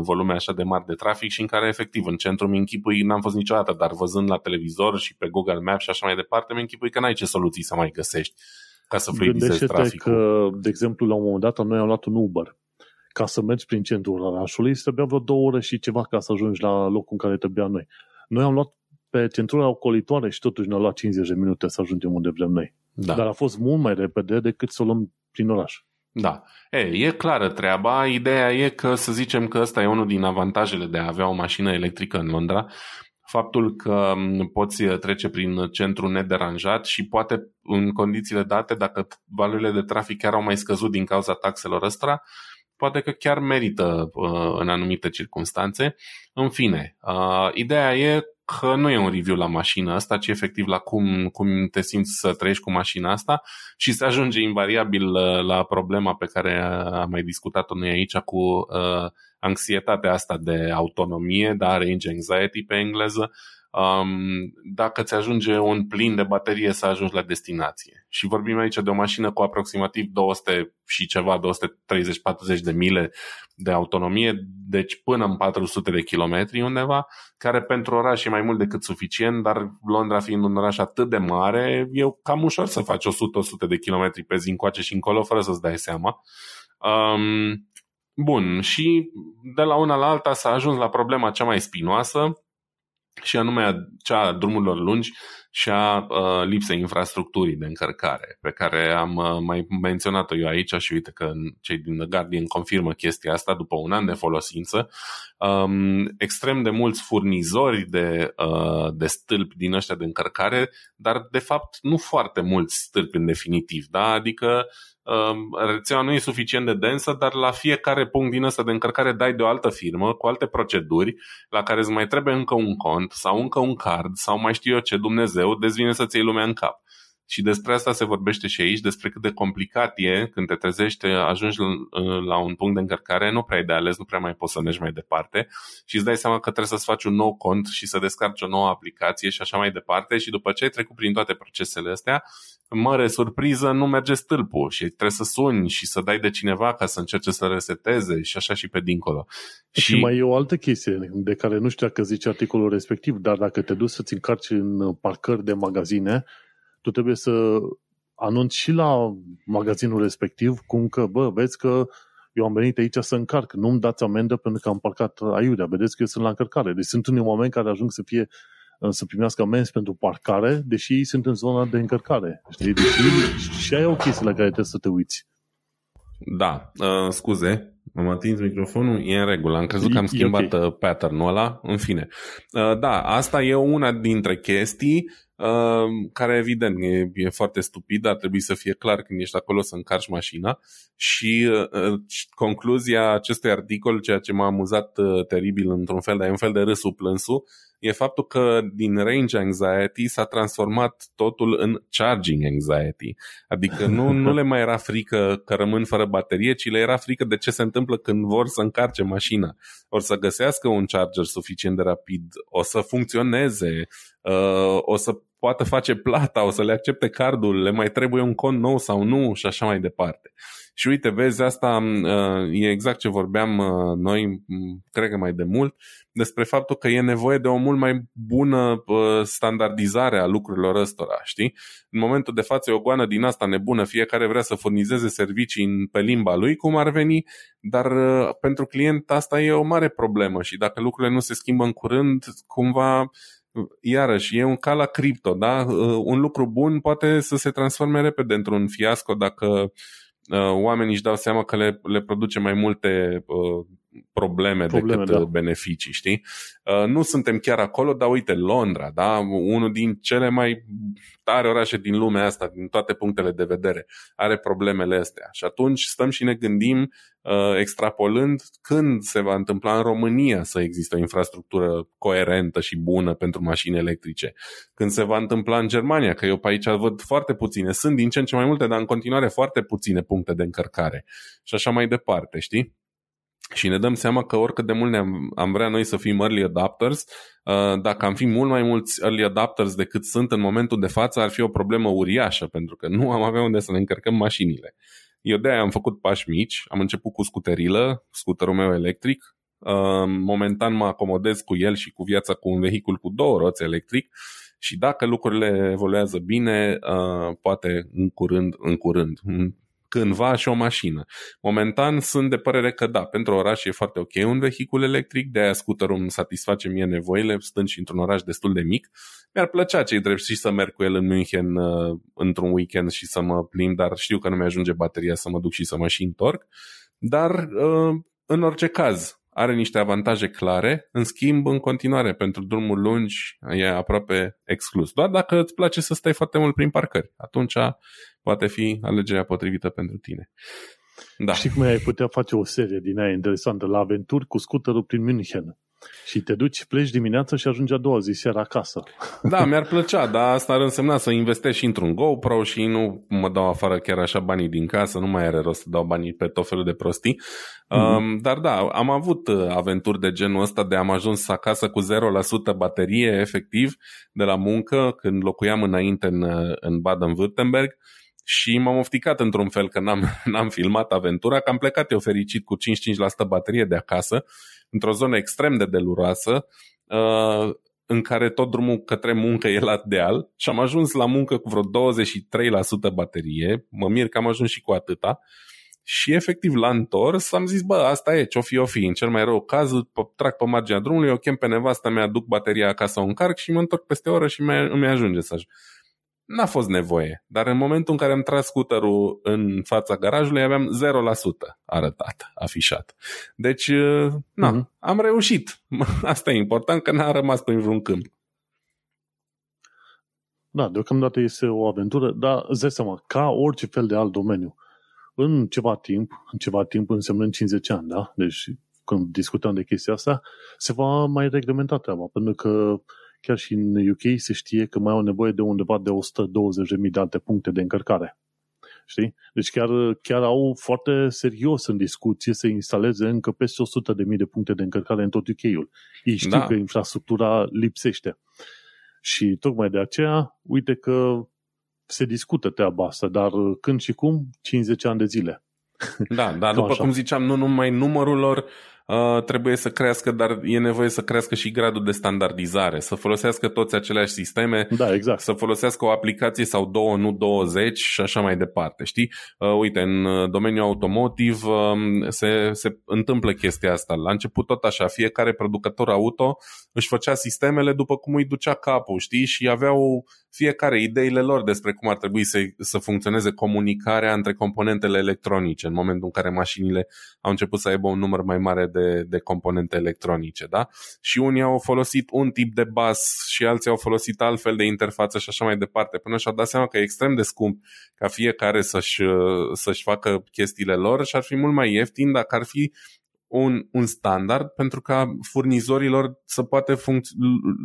volume așa de mari de trafic și în care efectiv în centru mi închipui, n-am fost niciodată, dar văzând la televizor și pe Google Maps și așa mai departe, mi închipui că n-ai ce soluții să mai găsești ca să fluidizezi traficul. că, de exemplu, la un moment dat noi am luat un Uber. Ca să mergi prin centrul orașului, îți trebuia vreo două ore și ceva ca să ajungi la locul în care trebuia noi. Noi am luat pe centura ocolitoare și totuși ne-a luat 50 de minute să ajungem unde vrem noi. Da. Dar a fost mult mai repede decât să o luăm prin oraș. Da. E, e clară treaba. Ideea e că să zicem că ăsta e unul din avantajele de a avea o mașină electrică în Londra. Faptul că poți trece prin centru nederanjat și poate în condițiile date, dacă valorile de trafic chiar au mai scăzut din cauza taxelor ăstora, poate că chiar merită uh, în anumite circunstanțe. În fine, uh, ideea e că nu e un review la mașina asta, ci efectiv la cum, cum te simți să trăiești cu mașina asta și se ajunge invariabil la, uh, la problema pe care am mai discutat-o noi aici cu uh, anxietatea asta de autonomie, da, range anxiety pe engleză, um, dacă ți ajunge un plin de baterie să ajungi la destinație. Și vorbim aici de o mașină cu aproximativ 200 și ceva, 230-40 de mile de autonomie, deci până în 400 de kilometri undeva, care pentru oraș e mai mult decât suficient, dar Londra fiind un oraș atât de mare, e cam ușor să faci 100-100 de kilometri pe zi încoace și încolo, fără să-ți dai seama. Um, bun, și de la una la alta s-a ajuns la problema cea mai spinoasă, și anume cea a drumurilor lungi și a uh, lipsei infrastructurii de încărcare, pe care am uh, mai menționat-o eu aici și uite că cei din The Guardian confirmă chestia asta după un an de folosință. Um, extrem de mulți furnizori de, uh, de stâlpi din ăștia de încărcare, dar de fapt nu foarte mulți stâlpi în definitiv, da? adică rețeaua nu e suficient de densă, dar la fiecare punct din ăsta de încărcare dai de o altă firmă, cu alte proceduri, la care îți mai trebuie încă un cont sau încă un card sau mai știu eu ce Dumnezeu, dezvine să-ți iei lumea în cap. Și despre asta se vorbește și aici, despre cât de complicat e când te trezești, ajungi la un punct de încărcare, nu prea ai de ales, nu prea mai poți să mergi mai departe și îți dai seama că trebuie să-ți faci un nou cont și să descarci o nouă aplicație și așa mai departe și după ce ai trecut prin toate procesele astea, mare surpriză, nu merge stâlpul și trebuie să suni și să dai de cineva ca să încerce să reseteze și așa și pe dincolo. Și, și mai e o altă chestie de care nu știu dacă zice articolul respectiv, dar dacă te duci să-ți încarci în parcări de magazine, tu trebuie să anunți și la magazinul respectiv cum că, bă, vezi că eu am venit aici să încarc, nu-mi dați amendă pentru că am parcat aiurea, vedeți că eu sunt la încărcare. Deci sunt unii oameni care ajung să fie să primească amenzi pentru parcare, deși ei sunt în zona de încărcare. Știi? Deși și ai o chestie la care trebuie să te uiți. Da, uh, scuze, am atins microfonul, e în regulă. Am crezut că am schimbat okay. Uh, pattern-ul ăla. În fine. Uh, da, asta e una dintre chestii uh, care evident e, e foarte stupid, ar trebui să fie clar când ești acolo să încarci mașina și uh, concluzia acestui articol, ceea ce m-a amuzat uh, teribil într-un fel, dar e un fel de râsul plânsul, e faptul că din range anxiety s-a transformat totul în charging anxiety. Adică nu, nu le mai era frică că rămân fără baterie, ci le era frică de ce se întâmplă când vor să încarce mașina. Or să găsească un charger suficient de rapid, o să funcționeze, uh, o să poată face plata, o să le accepte cardul, le mai trebuie un cont nou sau nu și așa mai departe. Și uite, vezi, asta uh, e exact ce vorbeam uh, noi, cred că mai de mult, despre faptul că e nevoie de o mult mai bună uh, standardizare a lucrurilor ăstora, știi? În momentul de față e o goană din asta nebună, fiecare vrea să furnizeze servicii pe limba lui, cum ar veni, dar pentru client asta e o mare problemă și dacă lucrurile nu se schimbă în curând, cumva iarăși, e un ca la cripto, da? Un lucru bun poate să se transforme repede într-un fiasco dacă Uh, oamenii își dau seama că le, le produce mai multe uh, probleme, probleme decât da. Uh, beneficii, știi? Uh, nu suntem chiar acolo, dar uite, Londra, da? unul din cele mai tare orașe din lumea asta, din toate punctele de vedere, are problemele astea. Și atunci stăm și ne gândim, uh, extrapolând, când se va întâmpla în România să existe o infrastructură coerentă și bună pentru mașini electrice. Când se va întâmpla în Germania, că eu pe aici văd foarte puține, sunt din ce în ce mai multe, dar în continuare foarte puține puncte de încărcare. Și așa mai departe, știi? Și ne dăm seama că oricât de mult ne-am am vrea noi să fim early adapters, uh, dacă am fi mult mai mulți early adapters decât sunt în momentul de față, ar fi o problemă uriașă, pentru că nu am avea unde să ne încărcăm mașinile. Eu de-aia am făcut pași mici, am început cu scuterilă, scuterul meu electric, uh, momentan mă acomodez cu el și cu viața cu un vehicul cu două roți electric și dacă lucrurile evoluează bine, uh, poate în curând, în curând, cândva și o mașină. Momentan sunt de părere că da, pentru oraș e foarte ok un vehicul electric, de aia scooterul îmi satisface mie nevoile, stând și într-un oraș destul de mic. Mi-ar plăcea cei drept și să merg cu el în München uh, într-un weekend și să mă plimb, dar știu că nu mi-ajunge bateria să mă duc și să mă și întorc. Dar, uh, în orice caz, are niște avantaje clare, în schimb, în continuare, pentru drumuri lungi e aproape exclus. Doar dacă îți place să stai foarte mult prin parcări, atunci poate fi alegerea potrivită pentru tine. Da. Știi cum ai putea face o serie din aia interesantă la aventuri cu scuterul prin München. Și te duci, pleci dimineața și ajungi a doua zi seara acasă. Da, mi-ar plăcea, dar asta ar însemna să investești și într-un GoPro și nu mă dau afară chiar așa banii din casă, nu mai are rost să dau banii pe tot felul de prostii. Mm-hmm. Um, dar da, am avut uh, aventuri de genul ăsta de am ajuns acasă cu 0% baterie efectiv de la muncă când locuiam înainte în, uh, în Baden-Württemberg și m-am ofticat într-un fel că n-am, (laughs) n-am filmat aventura, că am plecat eu fericit cu 55% baterie de acasă, într-o zonă extrem de deluroasă, uh, în care tot drumul către muncă e la deal și am ajuns la muncă cu vreo 23% baterie, mă mir că am ajuns și cu atâta, și efectiv la întors am zis, bă, asta e, ce-o fi, o fi. În cel mai rău caz, trag pe marginea drumului, eu chem pe nevasta mea, aduc bateria acasă, o încarc și mă întorc peste o oră și îmi ajunge să ajung n-a fost nevoie. Dar în momentul în care am tras scooterul în fața garajului, aveam 0% arătat, afișat. Deci, uh, na, mm-hmm. am reușit. (laughs) Asta e important, că n-a rămas prin vreun câmp. Da, deocamdată este o aventură, dar îți dai seama, ca orice fel de alt domeniu, în ceva timp, în ceva timp însemnând 50 ani, da? Deci când discutăm de chestia asta, se va mai reglementa treaba, pentru că chiar și în UK se știe că mai au nevoie de undeva de 120.000 de alte puncte de încărcare. Știi? Deci chiar, chiar au foarte serios în discuție să instaleze încă peste 100.000 de puncte de încărcare în tot UK-ul. Ei știu da. că infrastructura lipsește. Și tocmai de aceea, uite că se discută treaba asta, dar când și cum? 50 ani de zile. Da, (laughs) dar după așa. cum ziceam, nu numai numărul lor uh, trebuie să crească, dar e nevoie să crească și gradul de standardizare, să folosească toți aceleași sisteme, da, exact. să folosească o aplicație sau două, nu 20 și așa mai departe. Știi? Uh, uite, în uh, domeniul automotiv uh, se, se întâmplă chestia asta. La început tot așa, fiecare producător auto își făcea sistemele după cum îi ducea capul, știi? Și aveau fiecare ideile lor despre cum ar trebui să, să funcționeze comunicarea între componentele electronice în momentul în care mașinile au început să aibă un număr mai mare de, de componente electronice. Da? Și unii au folosit un tip de bus și alții au folosit altfel de interfață și așa mai departe, până și-au dat seama că e extrem de scump ca fiecare să-și, să-și facă chestiile lor și ar fi mult mai ieftin dacă ar fi un, un standard pentru ca furnizorilor să poate func-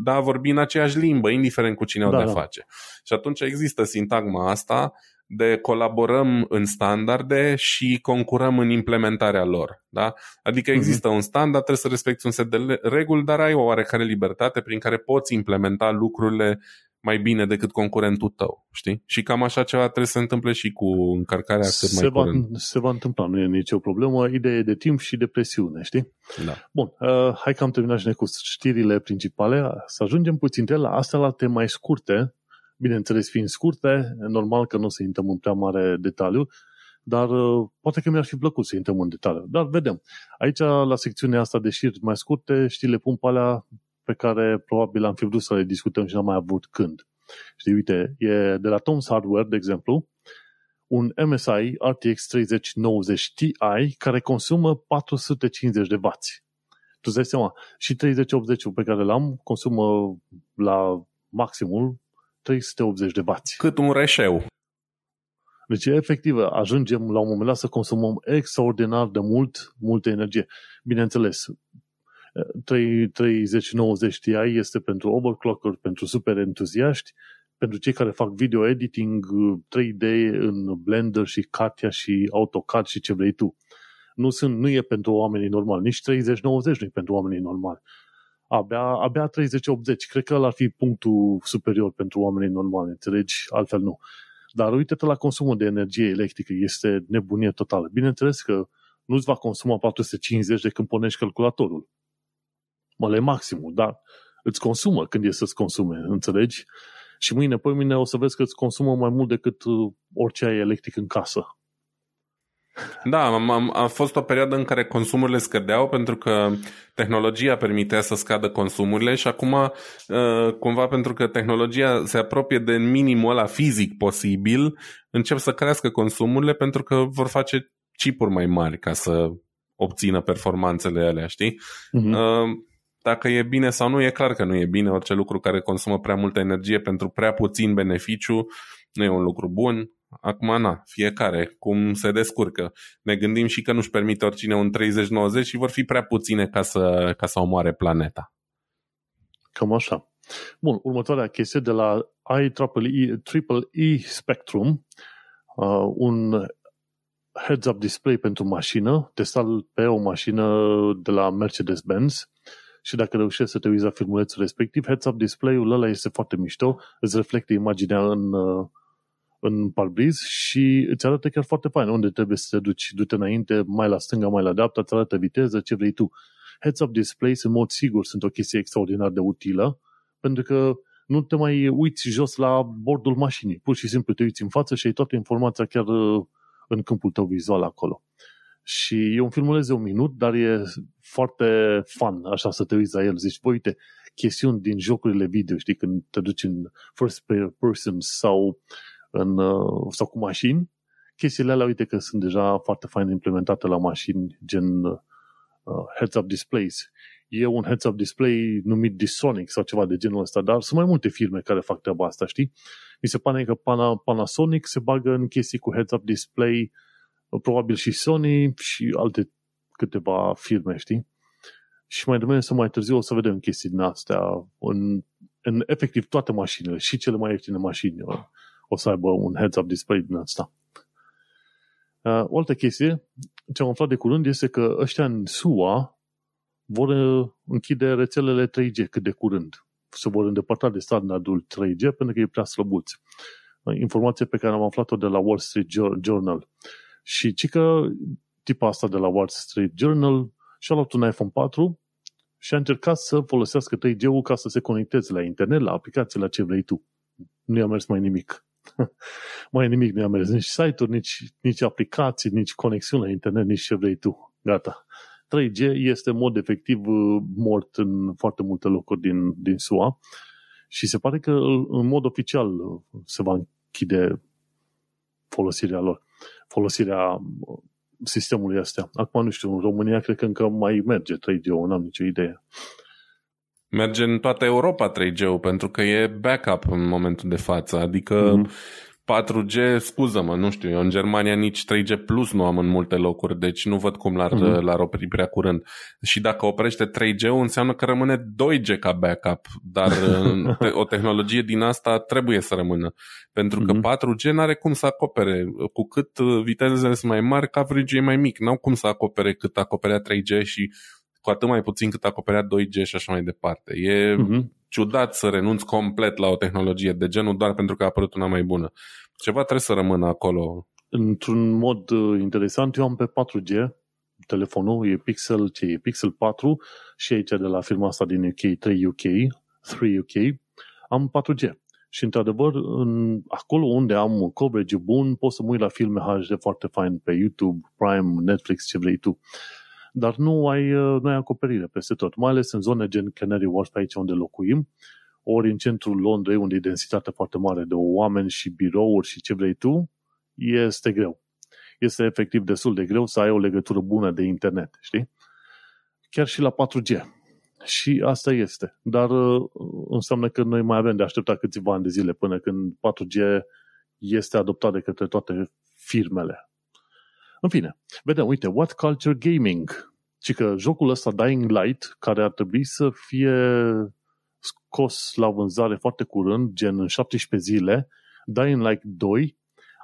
da, vorbi în aceeași limbă, indiferent cu cine da, o de da. face. Și atunci există sintagma asta de colaborăm în standarde și concurăm în implementarea lor. Da? Adică mhm. există mm-hmm. un standard, trebuie să respecti un set de reguli, dar ai o oarecare libertate prin care poți implementa lucrurile mai bine decât concurentul tău, știi? Și cam așa ceva trebuie să se întâmple și cu încărcarea cât se mai va, curând. Se va întâmpla, nu e nicio problemă, ideea de timp și de presiune, știi? Da. Bun, uh, hai că am terminat și noi cu știrile principale, să ajungem puțin de la astea la teme mai scurte, bineînțeles fiind scurte, normal că nu o să intrăm în prea mare detaliu, dar uh, poate că mi-ar fi plăcut să intrăm în detaliu. Dar vedem. Aici, la secțiunea asta de știri mai scurte, știrile pun pe alea pe care probabil am fi vrut să le discutăm și n-am mai avut când. Știi, uite, e de la Tom's Hardware, de exemplu, un MSI RTX 3090 Ti care consumă 450 de W. Tu îți dai seama, și 3080 pe care l-am consumă la maximul 380 de W. Cât un reșeu. Deci, efectiv, ajungem la un moment dat să consumăm extraordinar de mult, multă energie. Bineînțeles, 3090 Ti este pentru overclocker, pentru super entuziaști, pentru cei care fac video editing 3D în Blender și Katia și AutoCAD și ce vrei tu. Nu, sunt, nu e pentru oamenii normali, nici 3090 nu e pentru oamenii normali. Abia, abia 3080, cred că ăla ar fi punctul superior pentru oamenii normali, înțelegi? Altfel nu. Dar uite-te la consumul de energie electrică, este nebunie totală. Bineînțeles că nu-ți va consuma 450 de când pornești calculatorul. Mă le maximul, dar îți consumă când e să-ți consume, înțelegi? Și mâine, pe mine o să vezi că îți consumă mai mult decât uh, orice ai electric în casă. Da, am, am, a fost o perioadă în care consumurile scădeau pentru că tehnologia permitea să scadă consumurile și acum uh, cumva pentru că tehnologia se apropie de minimul ăla fizic posibil, încep să crească consumurile pentru că vor face chipuri mai mari ca să obțină performanțele alea, știi? Uh-huh. Uh, dacă e bine sau nu, e clar că nu e bine. Orice lucru care consumă prea multă energie pentru prea puțin beneficiu nu e un lucru bun. Acum, na, fiecare, cum se descurcă. Ne gândim și că nu-și permite oricine un 30-90 și vor fi prea puține ca să, ca să omoare planeta. Cam așa. Bun, următoarea chestie de la IEEE Spectrum, uh, un heads-up display pentru mașină, testat pe o mașină de la Mercedes-Benz și dacă reușești să te uiți la filmulețul respectiv, heads-up display-ul ăla este foarte mișto, îți reflectă imaginea în, uh, în parbriz și îți arată chiar foarte fain unde trebuie să te duci, du-te înainte, mai la stânga, mai la dreapta, îți arată viteză, ce vrei tu. Heads-up displays, în mod sigur, sunt o chestie extraordinar de utilă, pentru că nu te mai uiți jos la bordul mașinii. Pur și simplu te uiți în față și ai toată informația chiar uh, în câmpul tău vizual acolo. Și e un filmuleț de un minut, dar e foarte fun, așa, să te uiți la el. Zici, bă, uite, chestiuni din jocurile video, știi, când te duci în first person sau, în, uh, sau cu mașini, chestiile alea, uite că sunt deja foarte fain implementate la mașini, gen uh, heads-up displays. E un heads-up display numit Disonic sau ceva de genul ăsta, dar sunt mai multe firme care fac treaba asta, știi? Mi se pare că Panasonic se bagă în chestii cu heads-up display, probabil și Sony și alte câteva firme, știi? Și mai devreme să mai târziu o să vedem chestii din astea în, în efectiv toate mașinile, și cele mai ieftine mașini o să aibă un heads-up display din asta. Uh, o altă chestie, ce am aflat de curând este că ăștia în SUA vor uh, închide rețelele 3G cât de curând. Se vor îndepărta de standardul 3G pentru că e prea slăbuți. Uh, informație pe care am aflat-o de la Wall Street Journal. Și ci că tipa asta de la Wall Street Journal și-a luat un iPhone 4 și a încercat să folosească 3G-ul ca să se conecteze la internet, la aplicații, la ce vrei tu. Nu i-a mers mai nimic. (laughs) mai nimic nu i-a mers. Nici site-uri, nici, nici aplicații, nici conexiune la internet, nici ce vrei tu. Gata. 3G este în mod efectiv uh, mort în foarte multe locuri din, din SUA și se pare că în mod oficial uh, se va închide folosirea lor folosirea sistemului ăsta. Acum nu știu, în România cred că încă mai merge 3G-ul, n-am nicio idee. Merge în toată Europa 3G-ul pentru că e backup în momentul de față, adică mm-hmm 4G, scuză-mă, nu știu, eu în Germania nici 3G Plus nu am în multe locuri, deci nu văd cum l-ar, uh-huh. l-ar opri prea curând. Și dacă oprește 3G, înseamnă că rămâne 2G ca backup, dar (laughs) o tehnologie din asta trebuie să rămână. Pentru că uh-huh. 4G nu are cum să acopere. Cu cât vitezele sunt mai mari, coverage e mai mic. N-au cum să acopere cât acoperea 3G și cu atât mai puțin cât acoperea 2G și așa mai departe. E uh-huh. ciudat să renunți complet la o tehnologie de genul doar pentru că a apărut una mai bună. Ceva trebuie să rămână acolo. Într-un mod uh, interesant, eu am pe 4G telefonul, e Pixel, ce e Pixel 4 și aici de la firma asta din UK, 3 UK, 3 UK, am 4G. Și într-adevăr, în, acolo unde am coverage bun, pot să mă uit la filme HD foarte fain pe YouTube, Prime, Netflix, ce vrei tu. Dar nu ai, uh, nu ai acoperire peste tot, mai ales în zone gen Canary Wharf, pe aici unde locuim, ori în centrul Londrei, unde e densitate foarte mare de oameni și birouri și ce vrei tu, este greu. Este efectiv destul de greu să ai o legătură bună de internet, știi? Chiar și la 4G. Și asta este. Dar uh, înseamnă că noi mai avem de așteptat câțiva ani de zile până când 4G este adoptat de către toate firmele. În fine, vedem, uite, What Culture Gaming. Și că jocul ăsta Dying Light, care ar trebui să fie scos la vânzare foarte curând, gen în 17 zile, Dying Light 2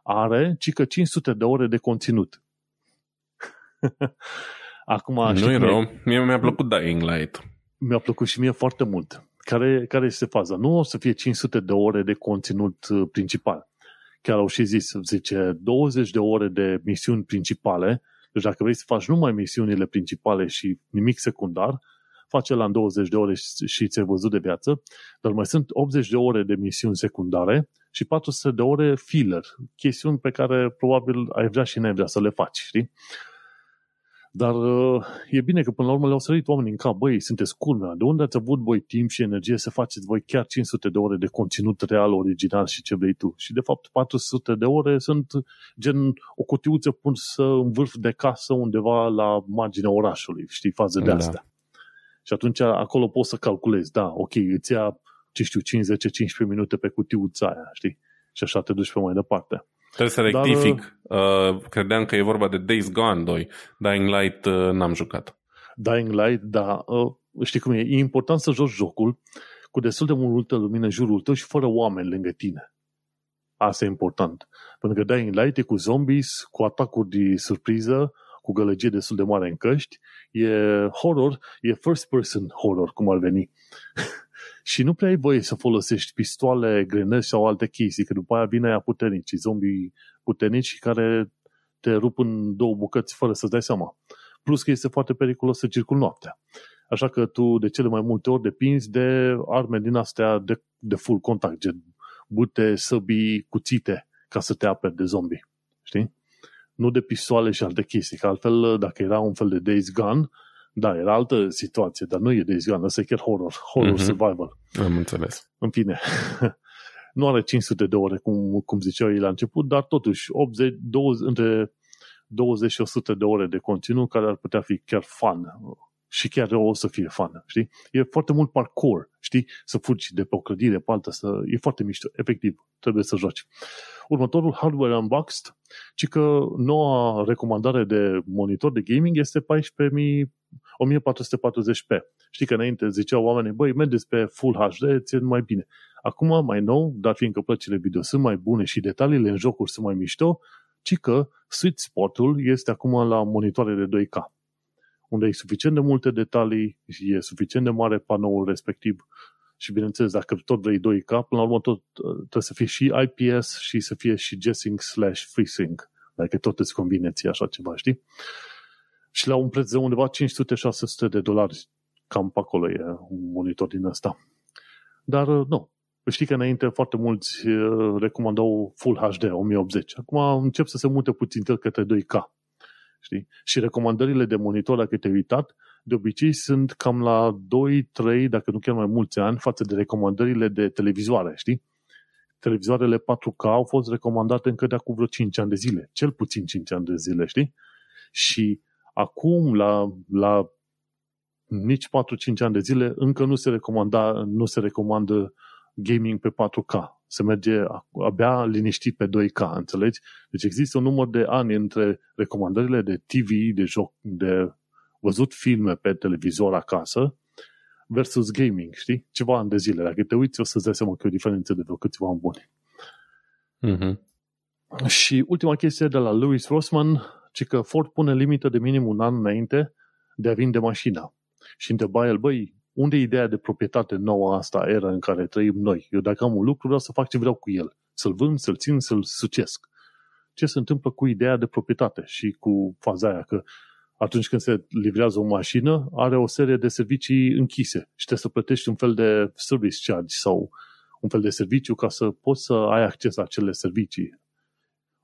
are cică 500 de ore de conținut. (laughs) Acum, nu e rău. Mie mi-a plăcut Dying Light mi-a plăcut și mie foarte mult. Care, care este faza? Nu o să fie 500 de ore de conținut uh, principal. Chiar au și zis, zice, 20 de ore de misiuni principale, deci dacă vrei să faci numai misiunile principale și nimic secundar, face la în 20 de ore și ți-ai văzut de viață, dar mai sunt 80 de ore de misiuni secundare și 400 de ore filler, chestiuni pe care probabil ai vrea și n-ai vrea să le faci, știi? Dar uh, e bine că până la urmă le-au sărit oamenii în cap. Băi, sunteți culmea. De unde ați avut voi timp și energie să faceți voi chiar 500 de ore de conținut real, original și ce vrei tu? Și de fapt 400 de ore sunt gen o cutiuță pusă în vârf de casă undeva la marginea orașului. Știi, faze de da. astea. Și atunci acolo poți să calculezi. Da, ok, îți ia, ce știu, 5-10-15 minute pe cutiuța aia, știi? Și așa te duci pe mai departe. Trebuie să rectific. Dar, uh, credeam că e vorba de Days Gone 2. Dying Light uh, n-am jucat. Dying Light, da. Uh, știi cum e? E important să joci jocul cu destul de multă lumină în jurul tău și fără oameni lângă tine. Asta e important. Pentru că Dying Light e cu zombies, cu atacuri de surpriză, cu gălăgie destul de mare în căști, e horror, e first person horror, cum ar veni. (laughs) și nu prea ai voie să folosești pistoale, grenăzi sau alte chestii, că după aia vine aia puternici, zombii puternici care te rup în două bucăți fără să-ți dai seama. Plus că este foarte periculos să circul noaptea. Așa că tu de cele mai multe ori depinzi de arme din astea de, de full contact, gen bute, săbii, cuțite, ca să te aperi de zombi. Știi? Nu de pistoale și alte chestii, că altfel, dacă era un fel de Days Gone, da, era altă situație, dar nu e Days Gone, ăsta e chiar horror, horror uh-huh. survival. Am înțeles. În fine, (laughs) nu are 500 de ore, cum, cum ziceau ei la început, dar totuși 80, 20, între 20 și 100 de ore de conținut care ar putea fi chiar fun și chiar o să fie fun, știi? E foarte mult parkour, știi? Să fugi de pe o clădire pe alta, să... e foarte mișto, efectiv, trebuie să joci. Următorul Hardware Unboxed, ci că noua recomandare de monitor de gaming este 14.000 1440p. Știi că înainte ziceau oamenii, băi, mergeți pe Full HD, ți mai bine. Acum, mai nou, dar fiindcă plăcile video sunt mai bune și detaliile în jocuri sunt mai mișto, ci că sweet spot-ul este acum la monitoare de 2K, unde e suficient de multe detalii, e suficient de mare panoul respectiv și bineînțeles, dacă tot vrei 2K, până la urmă tot, trebuie să fie și IPS și să fie și G-Sync slash FreeSync, dacă tot îți convine ție așa ceva, știi? Și la un preț de undeva 500-600 de dolari. Cam pe acolo e un monitor din ăsta. Dar uh, nu. Știi că înainte foarte mulți uh, recomandau Full HD 1080. Acum încep să se mute puțin către 2K. Știi? Și recomandările de monitor, dacă te-ai uitat, de obicei sunt cam la 2-3, dacă nu chiar mai mulți ani, față de recomandările de televizoare, știi? Televizoarele 4K au fost recomandate încă de acum vreo 5 ani de zile, cel puțin 5 ani de zile, știi? Și Acum, la, la nici 4-5 ani de zile, încă nu se, recomanda, nu se recomandă gaming pe 4K. Se merge abia liniștit pe 2K, înțelegi? Deci există un număr de ani între recomandările de TV, de joc, de văzut filme pe televizor acasă, versus gaming, știi? Ceva ani de zile. Dacă te uiți, o să-ți dai seama că e o diferență de vreo câțiva ani buni. Mm-hmm. Și ultima chestie de la Louis Rossman, ci că Ford pune limită de minim un an înainte de a vinde mașina. Și întreba el, băi, unde e ideea de proprietate nouă asta, era în care trăim noi? Eu dacă am un lucru, vreau să fac ce vreau cu el. Să-l vând, să-l țin, să-l sucesc. Ce se întâmplă cu ideea de proprietate și cu faza aia că atunci când se livrează o mașină, are o serie de servicii închise și trebuie să plătești un fel de service charge sau un fel de serviciu ca să poți să ai acces la acele servicii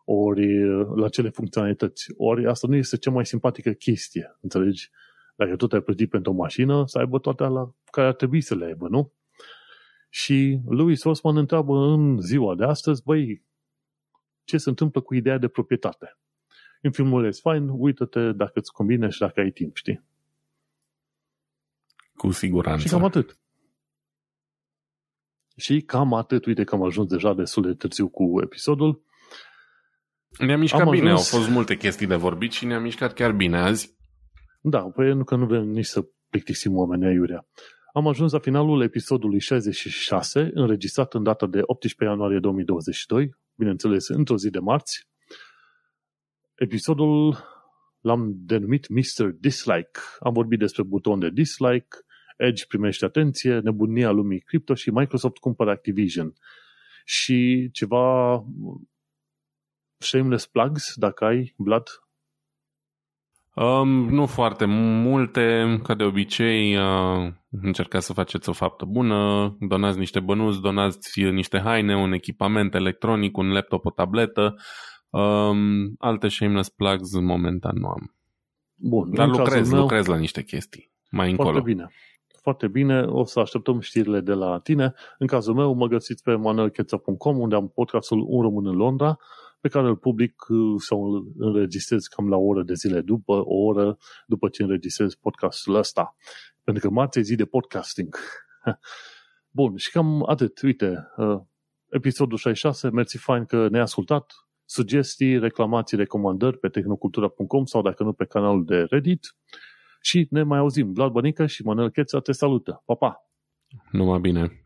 ori la cele funcționalități. Ori asta nu este cea mai simpatică chestie, înțelegi? Dacă tu te-ai plătit pentru o mașină, să aibă toate la care ar trebui să le aibă, nu? Și Louis Osman întreabă în ziua de astăzi, băi, ce se întâmplă cu ideea de proprietate? În filmul este fain, uită-te dacă îți convine și dacă ai timp, știi? Cu siguranță. Și cam atât. Și cam atât. Uite că am ajuns deja destul de târziu cu episodul. Ne-am mișcat am bine, ajuns... au fost multe chestii de vorbit și ne-am mișcat chiar bine azi. Da, păi nu că nu vrem nici să plictisim oamenii aiurea. Am ajuns la finalul episodului 66, înregistrat în data de 18 ianuarie 2022, bineînțeles într-o zi de marți. Episodul l-am denumit Mr. Dislike. Am vorbit despre buton de dislike, Edge primește atenție, nebunia lumii cripto și Microsoft cumpără Activision. Și ceva shameless plugs, dacă ai, Vlad? Um, nu foarte multe, ca de obicei uh, încercați să faceți o faptă bună, donați niște bănuți, donați niște haine, un echipament electronic, un laptop, o tabletă, um, alte shameless plugs momentan nu am. Bun, Dar lucrez, meu, lucrez la niște chestii mai încolo. Foarte bine. Foarte bine, o să așteptăm știrile de la tine. În cazul meu, mă găsiți pe manuelcheța.com, unde am podcastul Un Român în Londra, pe care îl public uh, sau îl înregistrez cam la o oră de zile după, o oră după ce înregistrez podcastul ăsta. Pentru că marți e zi de podcasting. (laughs) Bun, și cam atât. Uite, uh, episodul 66, mersi fain că ne-ai ascultat. Sugestii, reclamații, recomandări pe tehnocultura.com sau dacă nu pe canalul de Reddit. Și ne mai auzim. Vlad Bănică și Manuel Cheța te salută. Pa, pa! Numai bine!